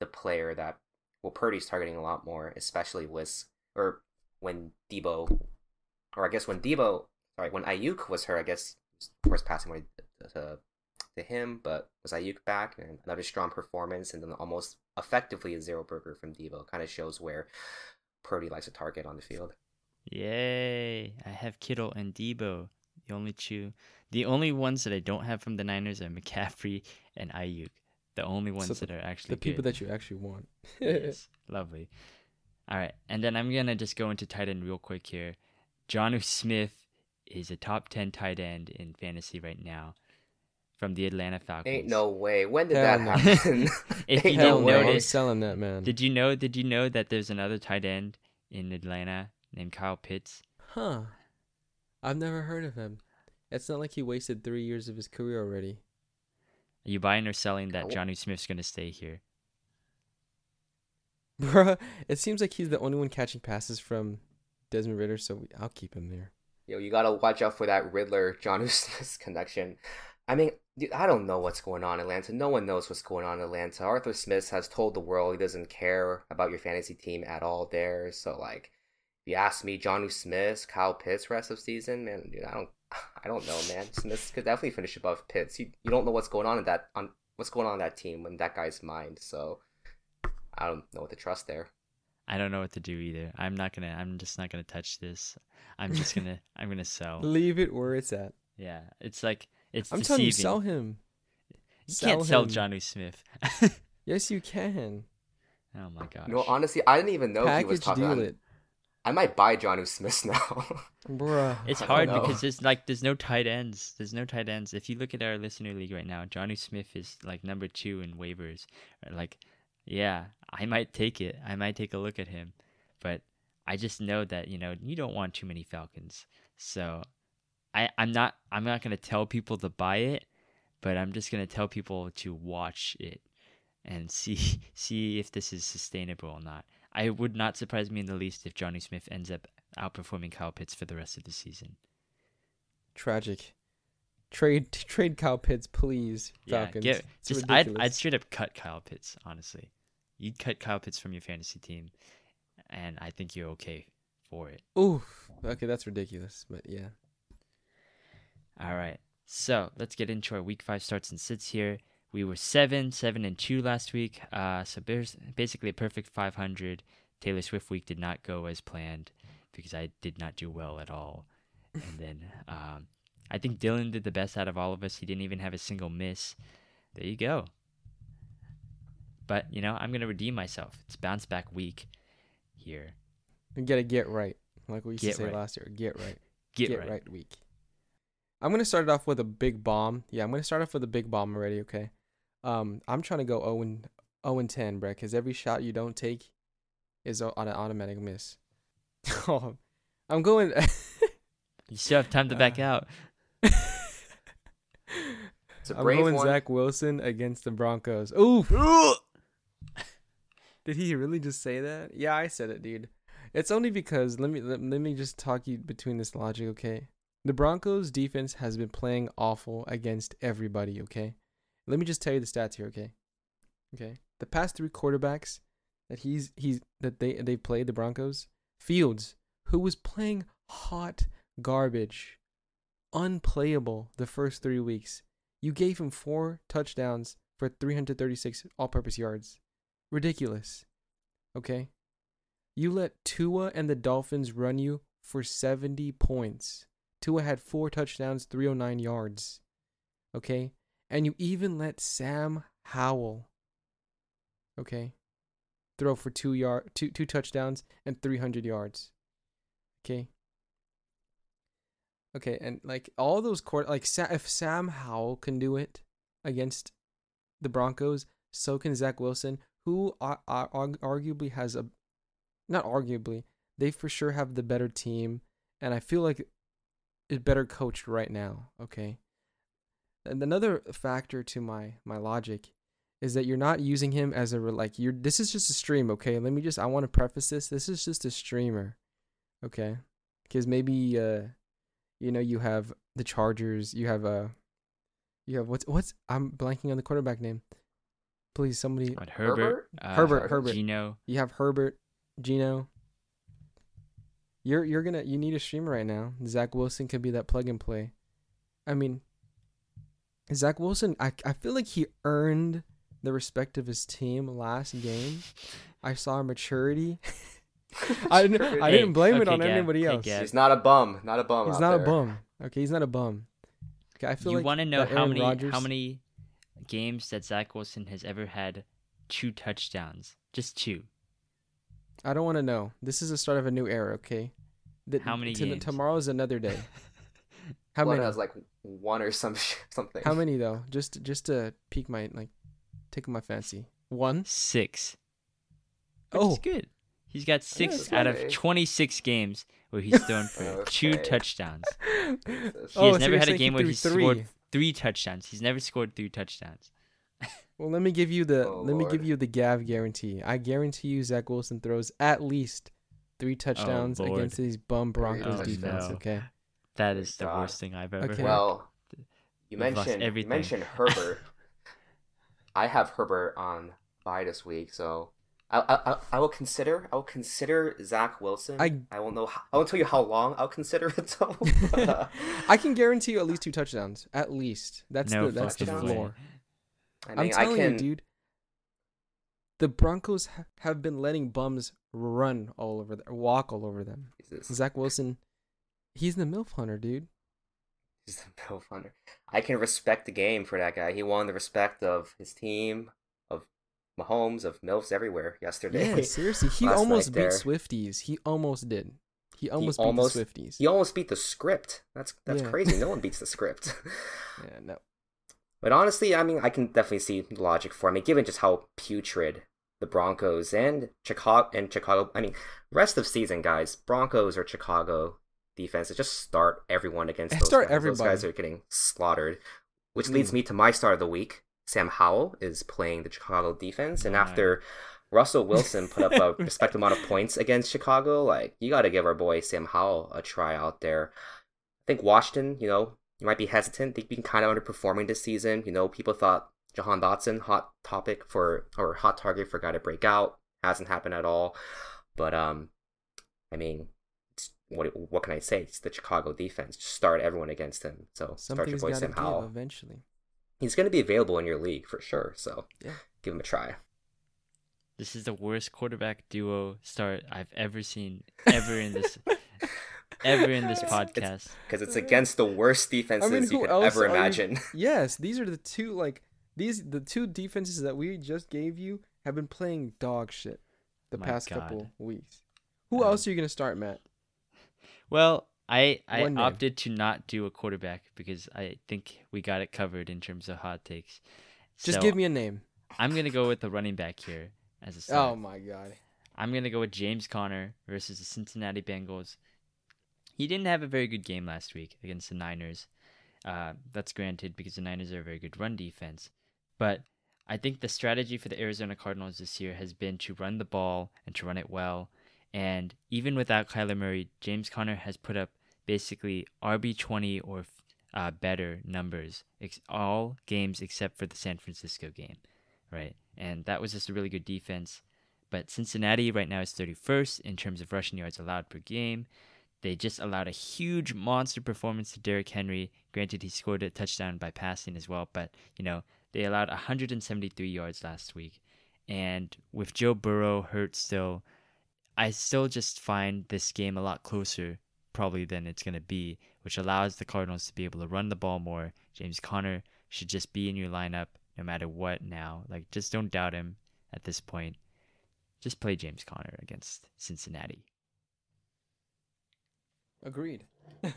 the player that well Purdy's targeting a lot more, especially with or when Deebo, or I guess when Deebo, sorry, when Aiyuk was hurt, I guess of course passing away to to him, but was Aiyuk back and another strong performance, and then almost effectively a zero burger from Deebo. kind of shows where Purdy likes to target on the field. Yay! I have Kittle and Deebo. The only two, the only ones that I don't have from the Niners are McCaffrey and Aiyuk. The only ones so the, that are actually the people that you actually want. [laughs] yes, lovely. All right, and then I'm gonna just go into tight end real quick here. Jonnu Smith is a top 10 tight end in fantasy right now from the Atlanta Falcons. Ain't no way. When did Hell that no. happen? [laughs] [laughs] If Ain't you no didn't no, way. I'm notice- selling that man. Did you know did you know that there's another tight end in Atlanta named Kyle Pitts? Huh. I've never heard of him. It's not like he wasted three years of his career already. Are you buying or selling that Johnny Smith's going to stay here? [laughs] Bruh, it seems like he's the only one catching passes from Desmond Ridder, so we, I'll keep him there. Yo, you gotta watch out for that Riddler John Smith connection. I mean, dude, I don't know what's going on in Atlanta. No one knows what's going on in Atlanta. Arthur Smith has told the world he doesn't care about your fantasy team at all there. So like, if you ask me, John Smith, Kyle Pitts rest of season, man, dude, I don't, [sighs] I don't know, man. Smith could definitely finish above Pitts. You, you don't know what's going on in that on what's going on in that team in that guy's mind. So I don't know what to trust there. I don't know what to do either. I'm not going to I'm just not going to touch this. I'm just [laughs] going to I'm going to sell. Leave it where it's at. Yeah, it's like it's I'm telling you, deceiving. sell him. You can't sell. Johnny Smith. [laughs] Yes, you can. oh my gosh. No, honestly, I didn't even know he was Package talking. deal I'm- it. I might buy John Smith [laughs] now. Bruh. It's hard because there's like there's no tight ends. There's no tight ends. If you look at our listener league right now, Johnny Smith is like number two in waivers. Like, yeah, I might take it. I might take a look at him, but I just know that you know you don't want too many Falcons. So, I I'm not I'm not gonna tell people to buy it, but I'm just gonna tell people to watch it and [laughs] see see if this is sustainable or not. I would not surprise me in the least if Johnny Smith ends up outperforming Kyle Pitts for the rest of the season. Tragic. Trade [laughs] trade Kyle Pitts, please. Falcons. Yeah, get, It's just I'd. I'd straight up cut Kyle Pitts. Honestly, you'd cut Kyle Pitts from your fantasy team, and I think you're okay for it. Oof. Okay, that's ridiculous, but yeah. All right, so let's get into our week five starts and sits here. We were seven, seven and two last week. Uh, so basically a perfect 500. Taylor Swift week did not go as planned because I did not do well at all. And then [laughs] um, I think Dylan did the best out of all of us. He didn't even have a single miss. There you go. But you know, I'm gonna redeem myself. It's bounce back week here. You gotta get right. Like we used Get to say right. last year. Get right. Get, right. week. I'm gonna start it off with a big bomb. Yeah, I'm gonna start off with a big bomb already, okay? Um, I'm trying to go 0 and 0 and 10, Brett, because every shot you don't take is a- on an automatic miss. [laughs] oh, I'm going. [laughs] You still have time to back Uh, out. It's a I'm brave going one. Zach Wilson against the Broncos. Ooh. [laughs] Did he really just say that? Yeah, I said it, dude. It's only because let me let, let me just talk you between this logic, okay? The Broncos defense has been playing awful against everybody, okay? Let me just tell you the stats here, okay? Okay. The past 3 quarterbacks that he's he's that they they played the Broncos, Fields, who was playing hot garbage, unplayable the first 3 weeks. You gave him 4 touchdowns for 336 all-purpose yards. Ridiculous. Okay? You let Tua and the Dolphins run you for 70 points. Tua had four touchdowns, 309 yards. Okay? And you even let Sam Howell, okay, throw for two yard, two two touchdowns and 300 yards. Okay? Okay, and like all those court like if Sam Howell can do it against the Broncos, so can Zach Wilson, who ar- ar- arg- arguably has a not arguably, they for sure have the better team, and I feel like it's better coached right now. Okay, and another factor to my my logic is that you're not using him as a re- like you're. This is just a stream. Okay, let me just. I want to preface this. This is just a streamer. Okay, because maybe uh, you know, you have the Chargers. You have uh, you have what's what's I'm blanking on the quarterback name. Please, somebody. What, Herbert, uh, Herbert, Herbert. Geno. You have Herbert, Geno. You're you're gonna you need a streamer right now. Zach Wilson could be that plug and play. I mean, Zach Wilson. I I feel like he earned the respect of his team last game. I saw maturity. [laughs] I didn't I didn't blame it okay, on Gab, anybody else. Gab. He's not a bum. Not a bum. He's out not a bum. Okay, he's not a bum. Okay, I feel You like want to know how many Rodgers- how many games that Zach Wilson has ever had two touchdowns? Just two. I don't want to know. This is the start of a new era. Okay. The, How many to- games? Tomorrow is another day. [laughs] How Floyd many? has like one or some sh- [laughs] something. How many though? Just just to pique my like, tickle my fancy. One. Six. Which Oh, is good. He's got six that's out of 26 games where he's [laughs] thrown for two touchdowns. Jesus. He Oh, has so never you're had a saying he game where threw he scored three. three touchdowns. He's never scored three touchdowns. Well, let me give you the Oh, let me give you the Gav guarantee. I guarantee you Zach Wilson throws at least three touchdowns Oh, against these bum Broncos Oh, defense. no. Okay. That is the God. worst thing I've ever Okay. heard. Well, you You've lost mentioned you mentioned Herbert. [laughs] I have Herbert on bye this week, so I, I I- I will consider I will consider Zach Wilson. I- I won't know how, I won't tell you how long I'll consider it though. [laughs] uh, I can guarantee you at least two touchdowns. At least. That's no the that's the fucking floor. I mean, I telling can. you, dude. The Broncos ha- have been letting bums run all over them, walk all over them. Jesus, Zach Wilson, he's the milf hunter, dude. he's the Bill hunter. I can respect the game for that guy. He won the respect of his team, of Mahomes, of Milfs everywhere yesterday. Yeah, [laughs] seriously, he almost beat there. Swifties. He almost did. He almost almost- beat the Swifties. He almost beat the script. That's that's Yeah. crazy. No [laughs] one beats the script. Yeah, no. But honestly, I mean, I can definitely see the logic for. I mean, given just how putrid the Broncos and Chicago and Chicago. I mean, rest of season, guys. Broncos or Chicago defenses just start everyone against those Start guys. Those guys everybody. are getting slaughtered, which leads Mm. me to my start of the week. Sam Howell is playing the Chicago defense, and Nice. after Russell Wilson put up a [laughs] respectable amount of points against Chicago, like you got to give our boy Sam Howell a try out there. I think Washington, you know, you might be hesitant. They've been kind of underperforming this season. You know, people thought Jahan Dotson, hot topic for or hot target for guy to break out, hasn't happened at all. But um, I mean, what what can I say? It's the Chicago defense. Just start everyone against him. So start your Something's boy got Sam Howell. eventually. He's going to be available in your league for sure. So Yeah. give him a try. This is the worst quarterback duo start I've ever seen ever in this [laughs] ever in this podcast. because it's against the worst defenses I you who could else ever are you- imagine. [laughs] Yes, these are the two like these the two defenses that we just gave you have been playing dog shit the My past God. couple weeks. Who Um, else are you gonna start, Matt? Well, I I One name. opted to not do a quarterback because I think we got it covered in terms of hot takes. Just So give me a name. I'm gonna go with the running back here as a start. [laughs] Oh my god. I'm gonna go with James Conner versus the Cincinnati Bengals. He didn't have a very good game last week against the Niners. Uh, that's granted because the Niners are a very good run defense. But I think the strategy for the Arizona Cardinals this year has been to run the ball and to run it well. And even without Kyler Murray, James Conner has put up basically RB20 or uh, better numbers ex- all games except for the San Francisco game, right? And that was just a really good defense. But Cincinnati right now is 31st in terms of rushing yards allowed per game. They just allowed a huge monster performance to Derrick Henry. Granted, he scored a touchdown by passing as well, but you know they allowed 173 yards last week. And with Joe Burrow hurt still, I still just find this game a lot closer probably than it's going to be, which allows the Cardinals to be able to run the ball more. James Conner should just be in your lineup no matter what now. Like, just don't doubt him at this point. Just play James Conner against Cincinnati. Agreed. I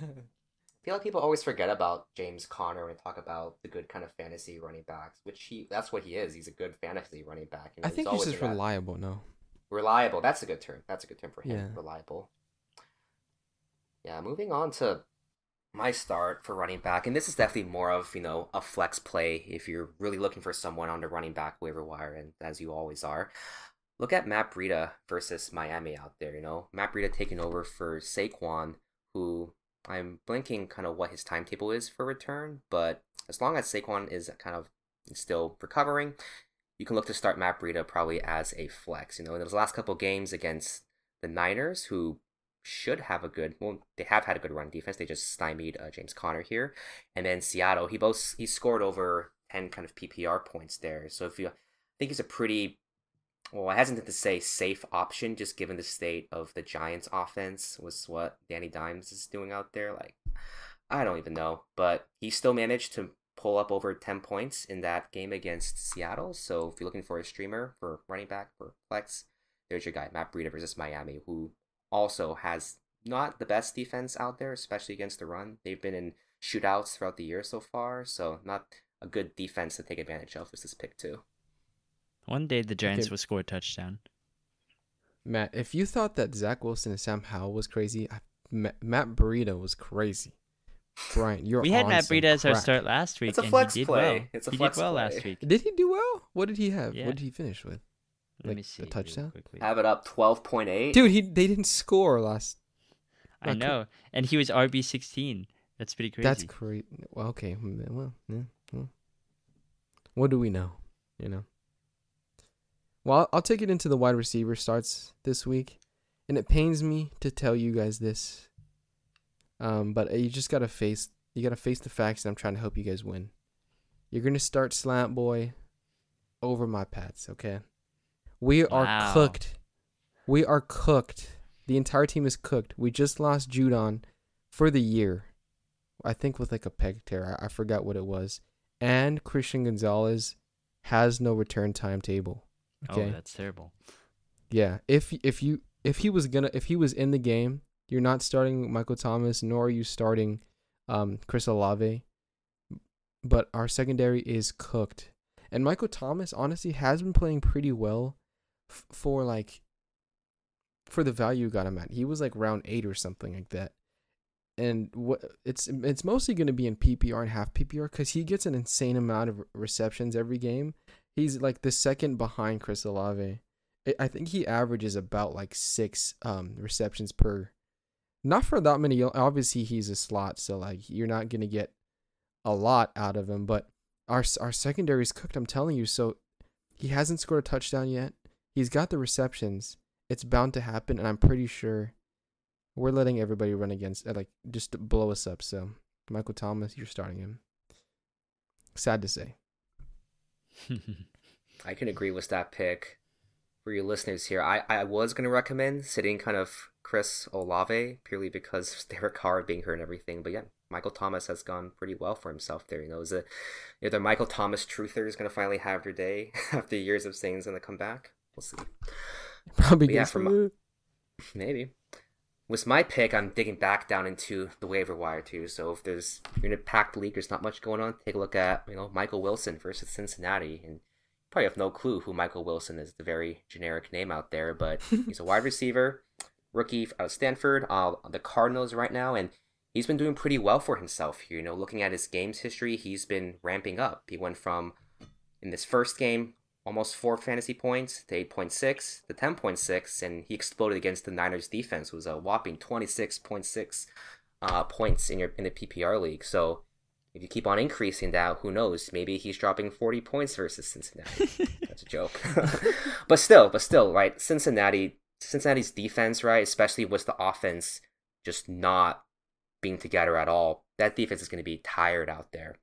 feel like people always forget about James Conner when they talk about the good kind of fantasy running backs, which he that's what he is. He's a good fantasy running back. You know, I think he's always just reliable, no. reliable. That's a good term. That's a good term for him. Yeah. Reliable. Yeah, moving on to my start for running back, and this is definitely more of you know a flex play if you're really looking for someone on the running back waiver wire, and as you always are. Look at Matt Breida versus Miami out there. You know, Matt Breida taking over for Saquon, who I'm blinking kind of what his timetable is for return, but as long as Saquon is kind of still recovering, you can look to start Matt Breida probably as a flex. You know, in those last couple games against the Niners, who should have a good, well, they have had a good run defense. They just stymied uh, James Conner here, and then Seattle, he both he scored over ten kind of PPR points there. So if you I think he's a pretty well, I hesitant to say safe option, just given the state of the Giants' offense was what Danny Dimes is doing out there. Like, I don't even know, but he still managed to pull up over 10 points in that game against Seattle. So if you're looking for a streamer for running back for flex, there's your guy, Matt Breida versus Miami, who also has not the best defense out there, especially against the run. They've been in shootouts throughout the year so far. So not a good defense to take advantage of with this pick too. One day the Giants Okay. will score a touchdown. Matt, if you thought that Zach Wilson and Sam Howell was crazy, I, Ma- Matt Burrito was crazy. Brian, you're we had on Matt some Breida as our crack. start last week, It's a and he did play. well. It's a he flex did well play. last week. Did he do well? What did he have? Yeah. What did he finish with? Let like, me see. really touchdown? quickly. Have it up twelve point eight. Dude, he they didn't score last. I okay. know, and he was RB sixteen. That's pretty crazy. That's crazy. Well, okay. Well, yeah, well. What do we know? You know. Well, I'll- take it into the wide receiver starts this week, and it pains me to tell you guys this. Um, but you just gotta face you gotta face the facts, and I'm trying to help you guys win. You're gonna start Slant Boy over my Pats, okay? We are Wow. cooked. We are cooked. The entire team is cooked. We just lost Judon for the year. I think with like a peg tear. I, I forgot what it was. And Christian Gonzalez has no return timetable. Okay. Oh, that's terrible. Yeah. If if you if he was gonna if he was in the game, you're not starting Michael Thomas, nor are you starting um Chris Olave. But our secondary is cooked. And Michael Thomas honestly has been playing pretty well f- for like for the value you got him at. He was like round 8 or something like that. And what it's it's mostly going to be in PPR and half PPR cuz he gets an insane amount of receptions every game. He's like the second behind Chris Olave. I- think he averages about like six um receptions per. Not for that many. Obviously, he's a slot, so like you're not gonna get a lot out of him. But our our secondary is cooked. I'm telling you. So he hasn't scored a touchdown yet. He's got the receptions. It's bound to happen, and I'm pretty sure we're letting everybody run against uh, like just blow us up. So Michael Thomas, you're starting him. Sad to say. [laughs] I can agree with that pick. For your listeners here, I, I was going to recommend sitting kind of Chris Olave purely because [laughs] Derek Carr being hurt and everything. But yeah, Michael Thomas has gone pretty well for himself there. You know, is it either Michael Thomas truther is going to finally have their day [laughs] after years of saying he's going to come back? We'll see. Probably yeah, from- Maybe. With my pick, I'm digging back down into the waiver wire too. So if there's you're in a packed league, there's not much going on. Take a look at you know Michael Wilson versus Cincinnati, and you probably have no clue who Michael Wilson is. The very generic name out there, but [laughs] he's a wide receiver, rookie out of Stanford, uh, the Cardinals right now, and he's been doing pretty well for himself here. You know, looking at his games history, he's been ramping up. He went from in this first game almost four fantasy points to 8.6 to 10.6 and he exploded against the niners defense. Was a whopping 26.6 uh, points in your in the ppr league. So if you keep on increasing that who knows? Maybe he's dropping 40 points versus cincinnati. [laughs] That's a joke. [laughs] But still but still right? Cincinnati cincinnati's defense right? Especially with the offense just not being together at all that defense is going to be tired out there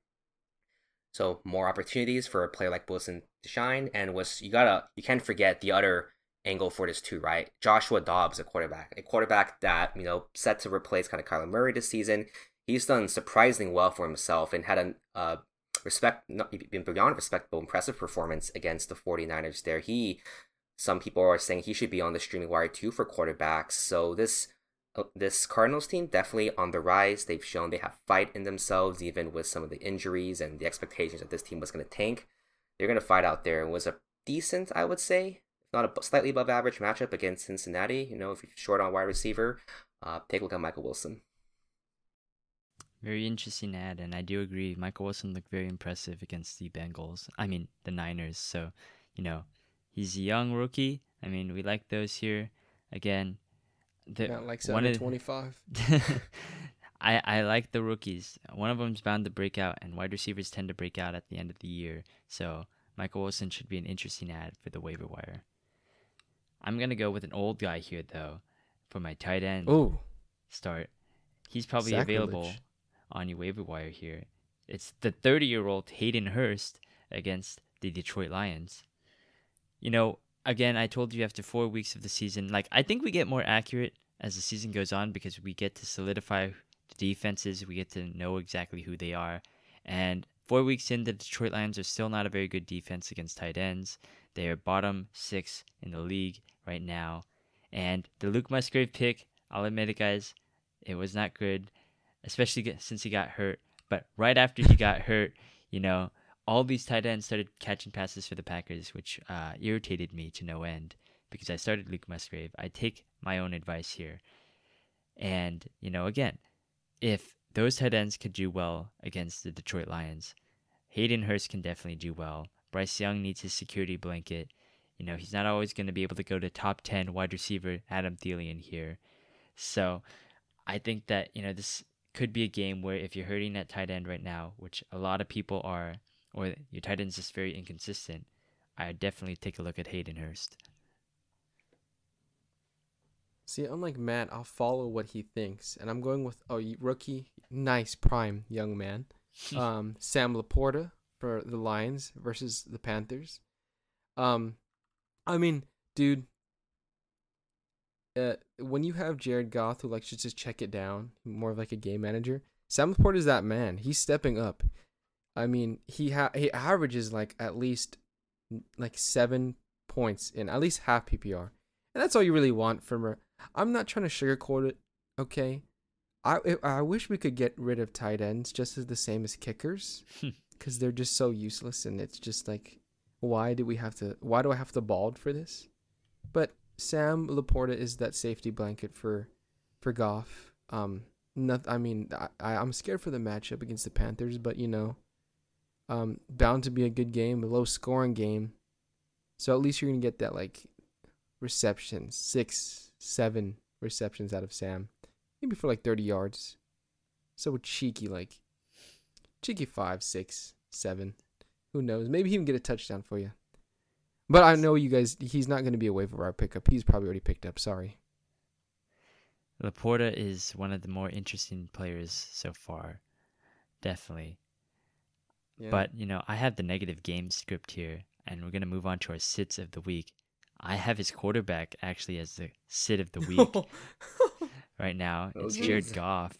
so more opportunities for a player like Wilson to shine, and was you gotta you can't forget the other angle for this too, right? Joshua Dobbs, a quarterback, a quarterback that you know set to replace kind of Kyler Murray this season. He's done surprisingly well for himself and had a uh, respect, not, been beyond respectable, impressive performance against the 49ers. There, he some people are saying he should be on the streaming wire too for quarterbacks. So this this Cardinals team definitely on the rise. They've shown they have fight in themselves, even with some of the injuries and the expectations that this team was going to tank. They're going to fight out there. It was a decent, I would say, not a slightly above average matchup against Cincinnati. You know, if you're short on wide receiver, uh, take a look at Michael Wilson. Very interesting ad, and I do agree. Michael Wilson looked very impressive against the Bengals. I mean, the Niners. So, you know, he's a young rookie. I mean, we like those here. Again, the, Not like seven twenty five. [laughs] I I like the rookies. One of them's bound to break out, and wide receivers tend to break out at the end of the year. So Michael Wilson should be an interesting ad for the waiver wire. I'm gonna go with an old guy here though, for my tight end Oh, start. He's probably available on your waiver wire here. It's the 30 year old Hayden Hurst against the Detroit Lions. You know, again, I told you after four weeks of the season, like, I think we get more accurate as the season goes on because we get to solidify the defenses, we get to know exactly who they are. And four weeks in, the Detroit Lions are still not a very good defense against tight ends. They are bottom six in the league right now. And the Luke Musgrave pick, I'll admit it, guys, it was not good, especially since he got hurt But right after he got hurt, you know, all these tight ends started catching passes for the Packers, which uh, irritated me to no end because I started Luke Musgrave. I take my own advice here. And, you know, again, if those tight ends could do well against the Detroit Lions, Hayden Hurst can definitely do well. Bryce Young needs his security blanket. You know, he's not always going to be able to go to top 10 wide receiver Adam Thielen here. So I think that, you know, this could be a game where if you're hurting at tight end right now, which a lot of people are, or your tight end's just very inconsistent, I definitely take a look at Hayden Hurst. See, unlike Matt, I'll follow what he thinks, and I'm going with oh rookie, nice prime young man, [laughs] um, Sam LaPorta for the Lions versus the Panthers. Um, I mean, dude, uh, when you have Jared Goff who likes to just check it down, more of like a game manager, Sam LaPorta is that man. He's stepping up. I mean, he ha- he averages like at least like seven points in at least half PPR, and that's all you really want from her. I'm not trying to sugarcoat it, okay. I I wish we could get rid of tight ends just as the same as kickers, [laughs] because they're just so useless, and it's just like, why do we have to? Why do I have to bald for this? But Sam LaPorta is that safety blanket for for Goff. Um, not, I mean, I, I'm scared for the matchup against the Panthers, but you know, um, bound to be a good game, a low scoring game. So at least you're gonna get that like reception, six, seven receptions out of Sam, maybe for like 30 yards. So cheeky, like cheeky five, six, seven. Who knows? Maybe he can get a touchdown for you. But I know you guys. He's not to be a waiver wire pickup. He's probably already picked up. Sorry. LaPorta is one of the more interesting players so far, definitely. Yeah. But you know, I have the negative game script here, and we're gonna move on to our sits of the week. I have his quarterback actually as the sit of the week [laughs] right now. Oh, it's Jared Goff,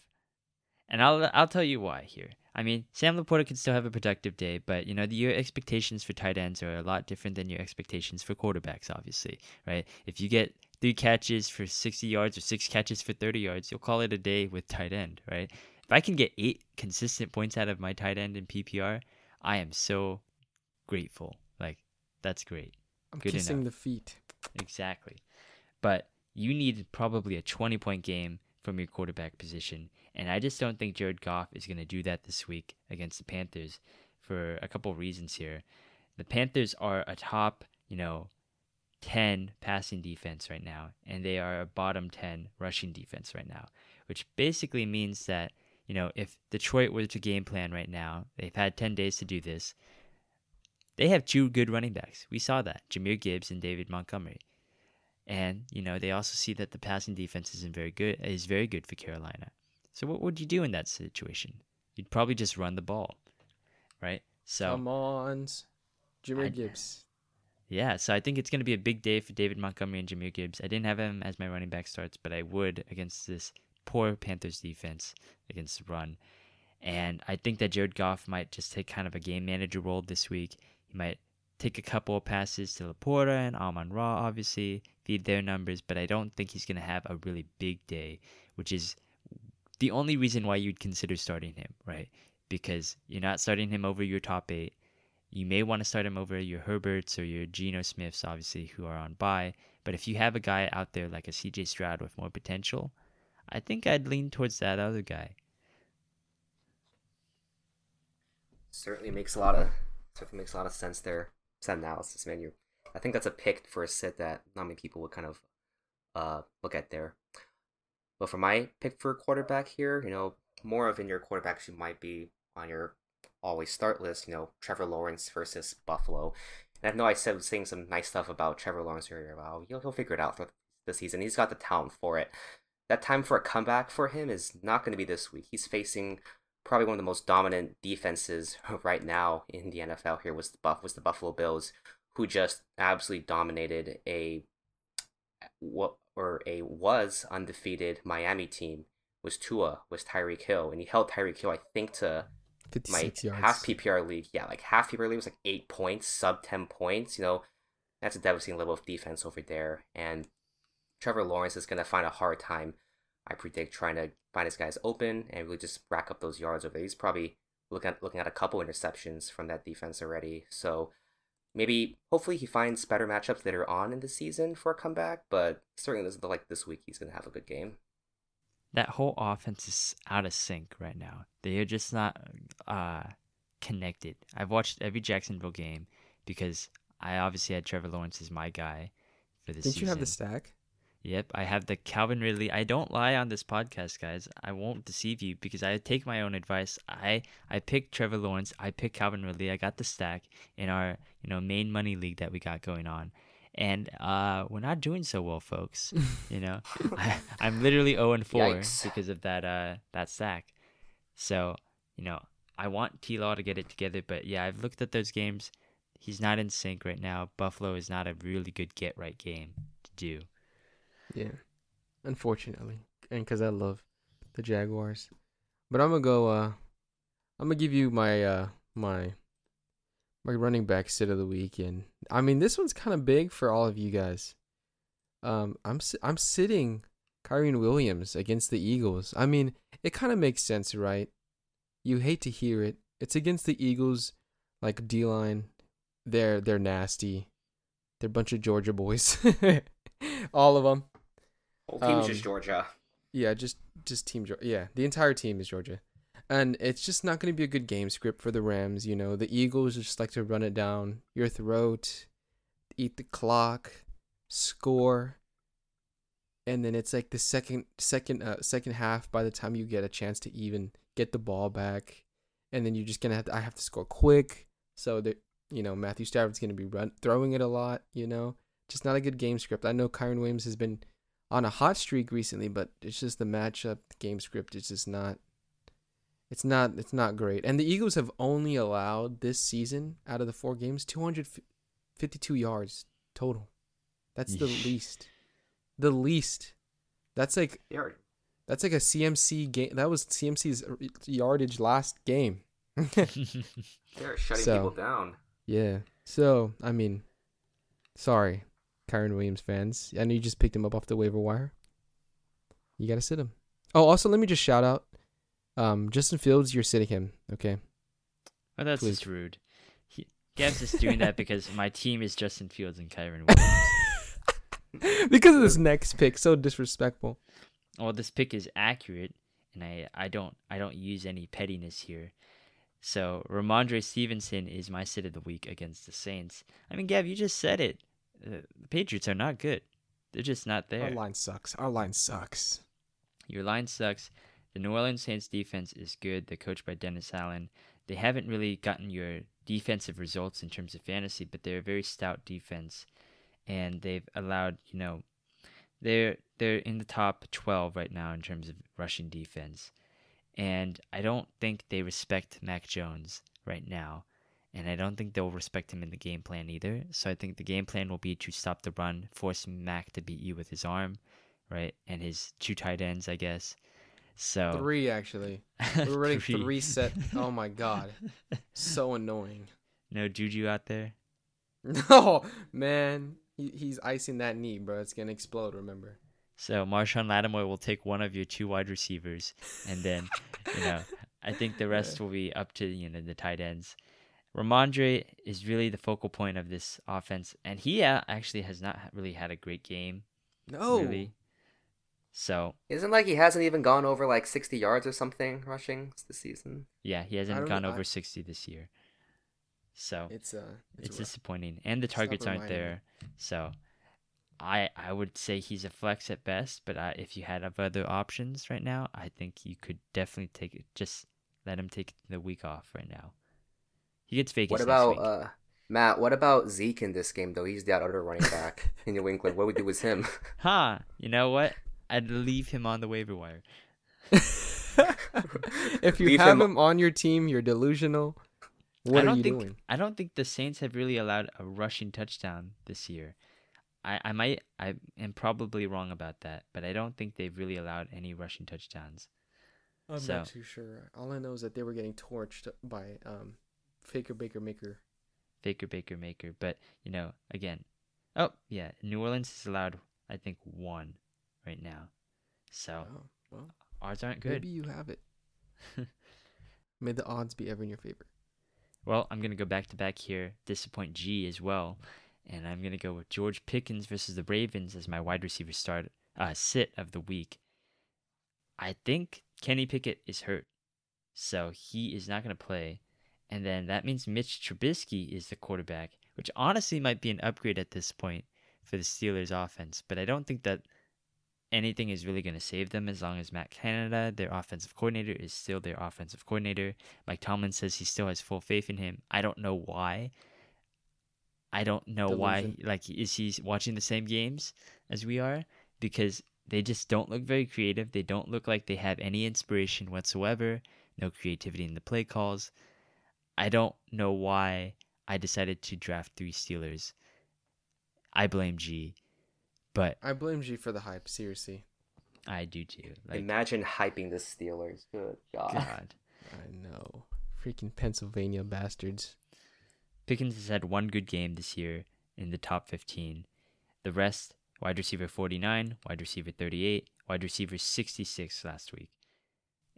and I'll I'll tell you why here. I mean, Sam LaPorta can still have a productive day, but you know, the, your expectations for tight ends are a lot different than your expectations for quarterbacks, obviously, right? If you get three catches for 60 yards or six catches for 30 yards, you'll call it a day with tight end, right? If I can get eight consistent points out of my tight end in PPR, I am so grateful. Like, that's great. I'm Good kissing enough. the feet. Exactly. But you need probably a 20 point game from your quarterback position and I just don't think Jared Goff is going to do that this week against the Panthers for a couple reasons here. The Panthers are a top, you know, 10 passing defense right now, and they are a bottom 10 rushing defense right now, which basically means that, you know, if Detroit were to game plan right now, they've had 10 days to do this. They have two good running backs. We saw that, Jahmyr Gibbs and David Montgomery. And, you know, they also see that the passing defense isn't very good is very good for Carolina. So what would you do in that situation? You'd probably just run the ball, right? So come on, Jahmyr Gibbs. Yeah, so I think it's going to be a big day for David Montgomery and Jahmyr Gibbs. I didn't have him as my running back starts, but I would against this poor Panthers defense against the run. And I think that Jared Goff might just take kind of a game manager role this week. He might take a couple of passes to LaPorta and Amon Ra, obviously, feed their numbers, but I don't think he's going to have a really big day, which is the only reason why you'd consider starting him, right? Because you're not starting him over your top eight. You may want to start him over your Herberts or your Geno Smiths, obviously, who are on bye. But if you have a guy out there like a CJ Stroud with more potential, I think I'd lean towards that other guy. Certainly makes a lot of certainly makes a lot of sense there. That analysis, man. You, I think that's a pick for a sit that not many people would kind of uh look at there. But for my pick for quarterback here, you know, more of in your quarterbacks you might be on your always start list, you know, Trevor Lawrence versus Buffalo. And I know I said saying some nice stuff about Trevor Lawrence earlier. Well, he'll, he'll figure it out for the season. He's got the talent for it. That time for a comeback for him is not going to be this week. He's facing probably one of the most dominant defenses [laughs] right now in the NFL. Here was the Buff was the Buffalo Bills, who just absolutely dominated a what or a was undefeated Miami team was Tua, was Tyreek Hill, and he held Tyreek Hill, I think, to my yards. half PPR league. Yeah, like half PPR league was like eight points, sub ten points. You know, that's a devastating level of defense over there. And Trevor Lawrence is gonna find a hard time. I predict trying to find his guys open and really just rack up those yards over there. He's probably looking at looking at a couple interceptions from that defense already. So maybe hopefully he finds better matchups later on in the season for a comeback, but certainly this like this week he's gonna have a good game. That whole offense is out of sync right now. They are just not uh, connected. I've watched every Jacksonville game because I obviously had Trevor Lawrence as my guy for this Didn't season. you have the stack? Yep, I have the Calvin Ridley. I don't lie on this podcast, guys. I won't deceive you because I take my own advice. I I picked Trevor Lawrence. I picked Calvin Ridley. I got the stack in our you know main money league that we got going on, and uh, we're not doing so well, folks. [laughs] you know, I, I'm literally zero and four Yikes. because of that uh that stack. So you know, I want T Law to get it together, but yeah, I've looked at those games. He's not in sync right now. Buffalo is not a really good get right game to do. Yeah, unfortunately, and because I love the Jaguars, but I'm gonna go. Uh, I'm gonna give you my uh my my running back sit of the week, and I mean this one's kind of big for all of you guys. Um, I'm I'm sitting Kyren Williams against the Eagles. I mean, it kind of makes sense, right? You hate to hear it. It's against the Eagles, like D line. They're they're nasty. They're a bunch of Georgia boys. [laughs] all of them. Whole team's Um, just Georgia. Yeah, just just team Georgia. Yeah, the entire team is Georgia, and it's just not going to be a good game script for the Rams. You know, the Eagles just like to run it down your throat, eat the clock, score, and then it's like the second second uh, second half. By the time you get a chance to even get the ball back, and then you're just gonna have to, I have to score quick. So that you know Matthew Stafford's gonna be run throwing it a lot. You know, just not a good game script. I know Kyren Williams has been on a hot streak recently, but it's just the matchup the game script is just not it's not it's not great. And the Eagles have only allowed this season out of the four games 252 yards total. That's the least. The least. That's like They that's like a CMC game. That was CMC's yardage last game. [laughs] they are shutting So- people down. Yeah. So, I mean, sorry, Kyren Williams fans. I know you just picked him up off the waiver wire. You got to sit him. Oh, also, let me just shout out um, Justin Fields, you're sitting him, okay? Oh, that's Please. just rude. He, Gab's just doing that because my team is Justin Fields and Kyren Williams. [laughs] because of this next pick, so disrespectful. well, this pick is accurate, and I, I don't I don't use any pettiness here. So Rhamondre Stevenson is my sit of the week against the Saints. I mean, Gab, you just said it. Uh, the Patriots are not good. They're just not there. Our line sucks. Our line sucks. Your line sucks. The New Orleans Saints defense is good. They're coached by Dennis Allen. They haven't really gotten your defensive results in terms of fantasy, but they're a very stout defense, and they've allowed you know they're they're in the top 12 right now in terms of rushing defense, and I don't think they respect Mac Jones right now. And I don't think they'll respect him in the game plan either. So I think the game plan will be to stop the run, force Mac to beat you with his arm, right? And his two tight ends, I guess. So Three, actually. [laughs] We're running three set. Oh, my [laughs] God. So annoying. No Juju out there. [laughs] No, man. He, he's icing that knee, bro. It's going to explode, remember? So Marshon Lattimore will take one of your two wide receivers, and then, you know, I think the rest will be up to you know the tight ends. Rhamondre is really the focal point of this offense, and he uh, actually has not really had a great game, No. really. So Isn't like he hasn't even gone over like 60 yards or something rushing this season. yeah, he hasn't gone know, I- over sixty this year. So It's, uh, it's it's, disappointing, and the targets aren't there. So, I I would say he's a flex at best, but uh, if you had other options right now, I think you could definitely take it. Just let him take the week off right now. He gets Vegas What next about week. uh Matt? What about Zeke in this game though? He's the other running back in New England. What would we do with him? [laughs] huh? You know what? I'd leave him on the waiver wire. [laughs] if you Leave have him- him on your team, you're delusional. What are don't you think doing? I don't think the Saints have really allowed a rushing touchdown this year. I, I might I am probably wrong about that, but I don't think they've really allowed any rushing touchdowns. I'm so- not too sure. All I know is that they were getting torched by um, Faker Baker Maker. Faker Baker Maker. But you know, again, oh yeah, New Orleans is allowed I think one right now. So Oh. Well, Odds aren't good. Maybe you have it. [laughs] May the odds be ever in your favor. Well, I'm going to go back to back here, disappoint G as well. And I'm going to go with George Pickens versus the Ravens as my wide receiver start uh, sit of the week. I think Kenny Pickett is hurt. So he is not going to play. And then that means Mitch Trubisky is the quarterback, which honestly might be an upgrade at this point for the Steelers offense. But I don't think that anything is really going to save them as long as Matt Canada, their offensive coordinator, is still their offensive coordinator. Mike Tomlin says he still has full faith in him. I don't know why. I don't know why. Like, is he watching the same games as we are? Because they just don't look very creative. They don't look like they have any inspiration whatsoever. No creativity in the play calls. I don't know why I decided to draft three Steelers. I blame G, but I blame G for the hype. Seriously. I do too. Like, Imagine hyping the Steelers. Good God. God. I know. Freaking Pennsylvania bastards. Pickens has had one good game this year in the top 15. The rest, wide receiver 49, wide receiver 38, wide receiver 66 last week.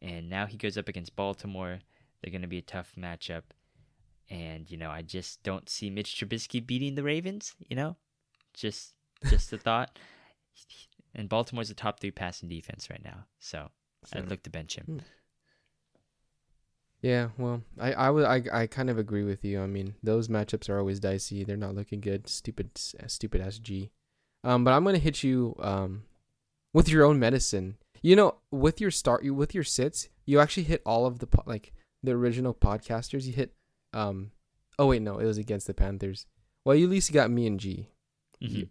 And now he goes up against Baltimore. They're going to be a tough matchup. And, you know, I just don't see Mitch Trubisky beating the Ravens, you know? Just just a thought. [laughs] And Baltimore's a top 3 passing defense right now. So, I'd look to bench him. Hmm. Yeah, well, I I would I I kind of agree with you. I mean, those matchups are always dicey. They're not looking good. Stupid stupid ass G. Um, but I'm gonna hit you um, with your own medicine. You know, with your start, you with your sits, you actually hit all of the like the original podcasters. You hit um, oh wait, no, it was against the Panthers. Well, you at least got me and G. Mhm.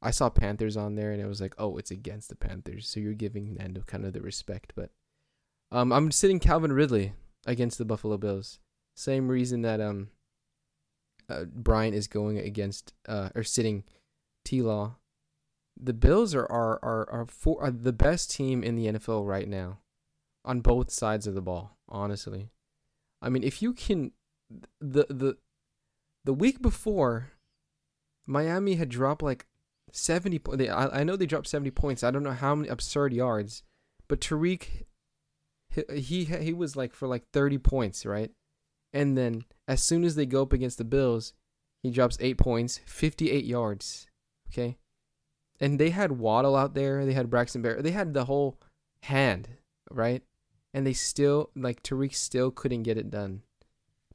I saw Panthers on there, and it was like, oh, it's against the Panthers, so you're giving Nando kind of the respect. But um, I'm sitting Calvin Ridley against the Buffalo Bills. Same reason that um, uh, Brian is going against uh, or sitting T Law. The Bills are are are are, for, are the best team in the NFL right now, on both sides of the ball. Honestly, I mean, if you can, the the the week before, Miami had dropped like seventy. po- They, I I know they dropped seventy points. I don't know how many absurd yards, but Tyreek, he he, he was like for like thirty points, right? And then as soon as they go up against the Bills, he drops eight points, fifty-eight yards. Okay, and they had Waddle out there. They had Braxton Bear. They had the whole hand, right? And they still like Tyreek still couldn't get it done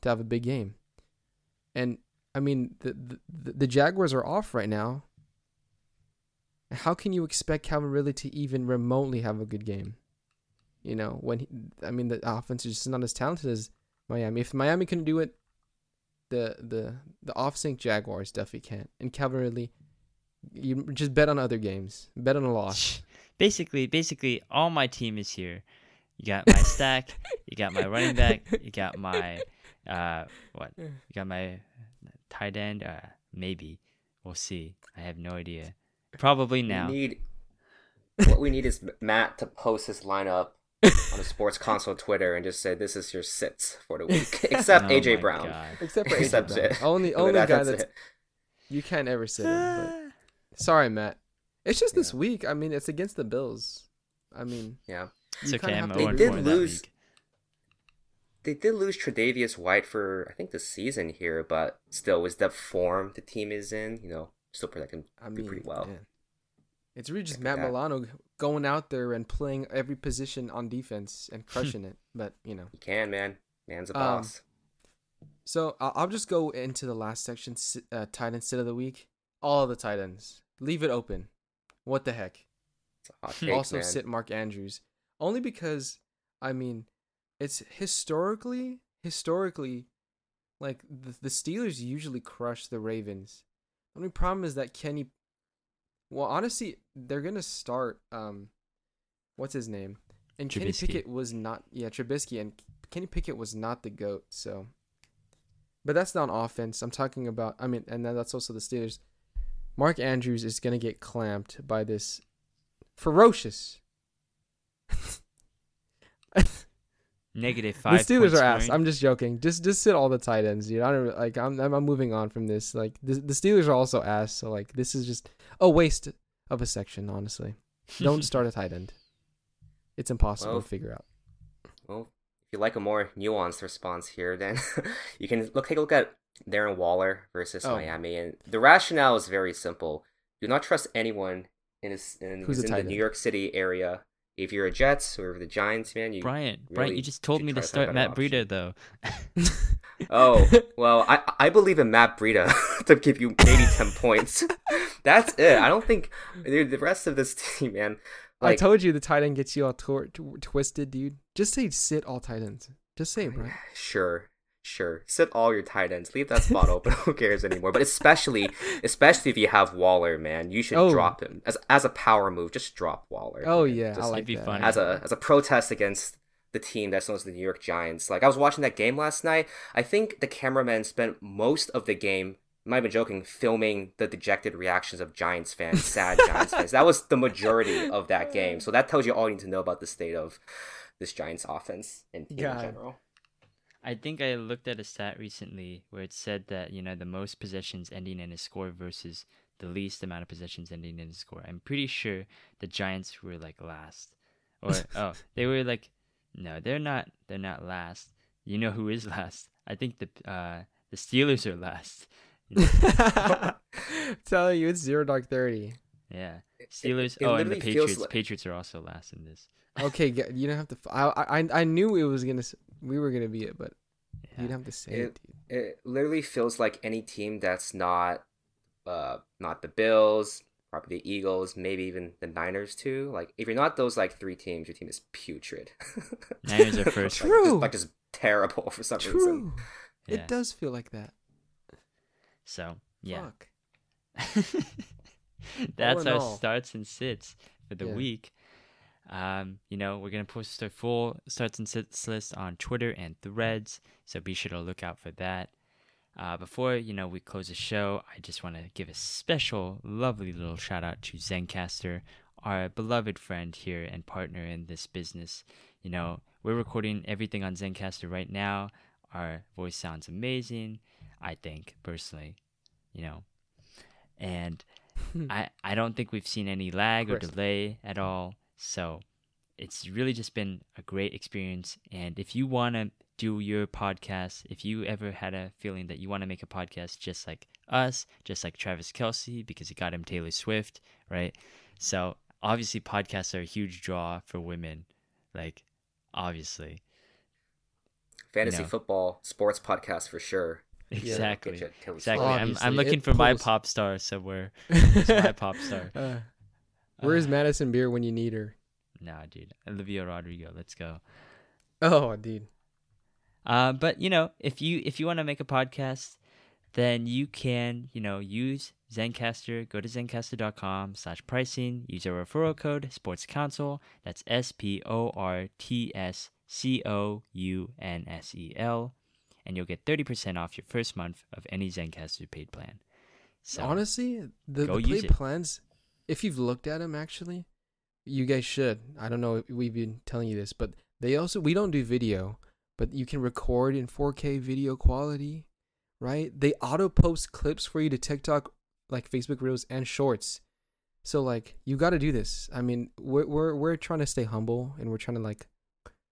to have a big game. And I mean, the the, the Jaguars are off right now. How can you expect Calvin Ridley to even remotely have a good game? You know, when he, I mean, the offense is just not as talented as Miami. If Miami can do it, the the the off sync Jaguars definitely can't. And Calvin Ridley, you just bet on other games. Bet on a loss. [laughs] basically, basically, all my team is here. You got my stack. you got my running back. You got my uh, what? You got my tight end. Uh, maybe we'll see. I have no idea. Probably now. We need what we need is Matt to post his lineup on a sports [laughs] console Twitter and just say this is your sits for the week, [laughs] except Oh AJ Brown. God. [laughs] Except for AJ Except Brown. it. Only only that, guy that's that's you can't ever sit him. But [sighs] sorry, Matt. It's just this week. I mean, it's against the Bills. I mean, Yeah, It's you okay. I'm have to 0 They did lose- league. they did lose Tre'Davious White for I think the season here, but still, with the form the team is in, you know, still protect him I mean, pretty well. yeah. It's really just Matt that. Milano going out there and playing every position on defense and crushing it. But you know, He can, man. Man's a Um, boss. so I'll, I'll just go into the last section. si- Uh, tight end sit of the week. All the tight ends. Leave it open. What the heck? It's a hot [laughs] take, also man. sit Mark Andrews, only because I mean, it's historically historically, like the, the Steelers usually crush the Ravens. The only problem is that Kenny. Well, honestly, they're gonna start. Um, what's his name? And Kenny Pickett was not. Yeah, Trubisky and Kenny Pickett was not the goat. So, but that's not offense. I'm talking about. I mean, and that's also the Steelers. Mark Andrews is gonna get clamped by this ferocious. Negative the five. Steelers are ass. I'm just joking. Just just sit all the tight ends, dude. I don't like. I'm I'm, I'm moving on from this. Like the the Steelers are also ass. So like this is just a waste of a section. Honestly, don't [laughs] start a tight end. It's impossible Well, to figure out. Well, if you like a more nuanced response here, then [laughs] you can look take a look at Darren Waller versus Oh. Miami, and the rationale is very simple. Do not trust anyone in his, in, Who's who's in the? New York City area. If you're a Jets or the Giants, man, you Brian, Brian, you just told me to to start a Matt better Breida though. [laughs] Oh [laughs] well, I I believe in Matt Breida [laughs] to give you maybe ten points. That's it. I don't think dude, the rest of this team, man. I told you the tight end gets you all tor- tw- twisted, dude. Just say sit all tight ends. Just say it, oh, bro. Sure, sure. Sit all your tight ends. Leave that spot open. Who cares anymore? But especially, especially if you have Waller, man, you should Oh. drop him as as a power move. Just drop Waller. Oh man. yeah, I Just like be that. as a as a protest against the team that's known as the New York Giants. Like I was watching that game last night. I think the cameraman spent most of the game. I'm not even joking, filming the dejected reactions of Giants fans, sad Giants fans. That was the majority of that game. So that tells you all you need to know about the state of this Giants offense and team in general. I think I looked at a stat recently where it said that you know the most possessions ending in a score versus the least amount of possessions ending in a score. I'm pretty sure the Giants were like last, or [laughs] oh, they were like, no, they're not. They're not last. You know who is [laughs] last? I think the uh the Steelers are last. You [laughs] know? Telling you, it's zero dark thirty. yeah, Steelers. it oh, and the Patriots. like- Patriots are also last in this. Okay, you don't have to. I I, I knew it was gonna. We were gonna be it, but Yeah. you'd have to say It- it, dude. It literally feels like any team that's not uh not the Bills, probably the Eagles, maybe even the Niners too. Like if you're not those like three teams, your team is putrid. [laughs] Niners are [laughs] first. like, True. Just, like just terrible for some reason. True. Yeah. It does feel like that. So yeah. Fuck. [laughs] [laughs] That's our all. starts and sits for the Yeah. week. Um, you know, we're gonna post our full starts and sits list on Twitter and Threads, so be sure to look out for that. Uh, before you know we close the show, I just want to give a special, lovely little shout out to Zencastr, our beloved friend here and partner in this business. You know, we're recording everything on Zencastr right now. Our voice sounds amazing, I think personally. You know, and [laughs] I I don't think we've seen any lag or delay at all. So it's really just been a great experience. And if you want to do your podcast, if you ever had a feeling that you want to make a podcast just like us, just like Travis Kelce, because he got him Taylor Swift, right? So obviously, podcasts are a huge draw for women. Like, obviously. Fantasy know. football, sports podcast for sure. Exactly. Get you Taylor Exactly. Swift. I'm, I'm looking it for my pop star somewhere. Who's [laughs] my pop star? Uh, where's Uh, Madison Beer when you need her? Nah, dude. Olivia Rodrigo. Let's go. Oh, dude. Uh, but you know, if you if you want to make a podcast, then you can you know use Zencastr. Go to zencastr.com slash pricing. Use our referral code Sports Counsel. That's S P O R T S C O U N S E L, and you'll get thirty percent off your first month of any Zencastr paid plan. So Honestly, the, the it. plans, if you've looked at them, actually, you guys should. I don't know if we've been telling you this, but they also, we don't do video, but you can record in 4K video quality, right? They auto post clips for you to TikTok, like Facebook Reels and Shorts. So, like, you got to do this. I mean, we're, we're, we're trying to stay humble and we're trying to, like,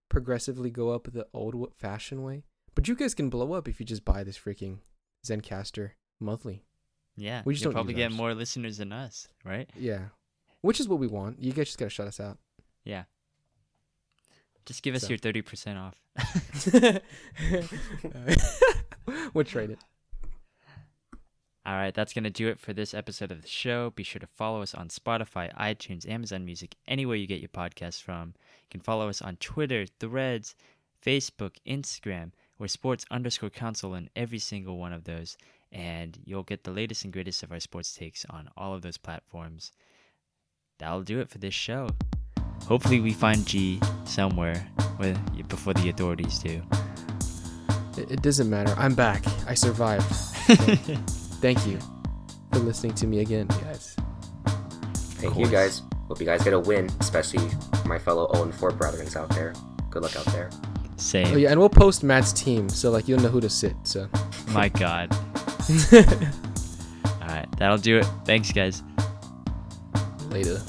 progressively go up the old fashioned way. But you guys can blow up if you just buy this freaking Zencastr monthly. yeah, we just you'll don't probably get more listeners than us, right? Yeah. Which is what we want. You guys just gotta shut us out. Yeah. Just give us So. your thirty percent off. [laughs] we'll trade it. All right, that's going to do it for this episode of the show. Be sure to follow us on Spotify, iTunes, Amazon Music, anywhere you get your podcasts from. You can follow us on Twitter, Threads, Facebook, Instagram. We're sports underscore counsel in every single one of those. And you'll get the latest and greatest of our sports takes on all of those platforms. That'll do it for this show. Hopefully, we find G somewhere with, before the authorities do. it. It doesn't matter. I'm back. I survived. [laughs] Thank you for listening to me again, guys. Thank you guys. Hope you guys get a win, especially my fellow 0 4 brethrens out there. Good luck out there. Same. Oh yeah, and we'll post Matt's team, so like you'll know who to sit. So. [laughs] My God. [laughs] All right, that'll do it. Thanks, guys. Later.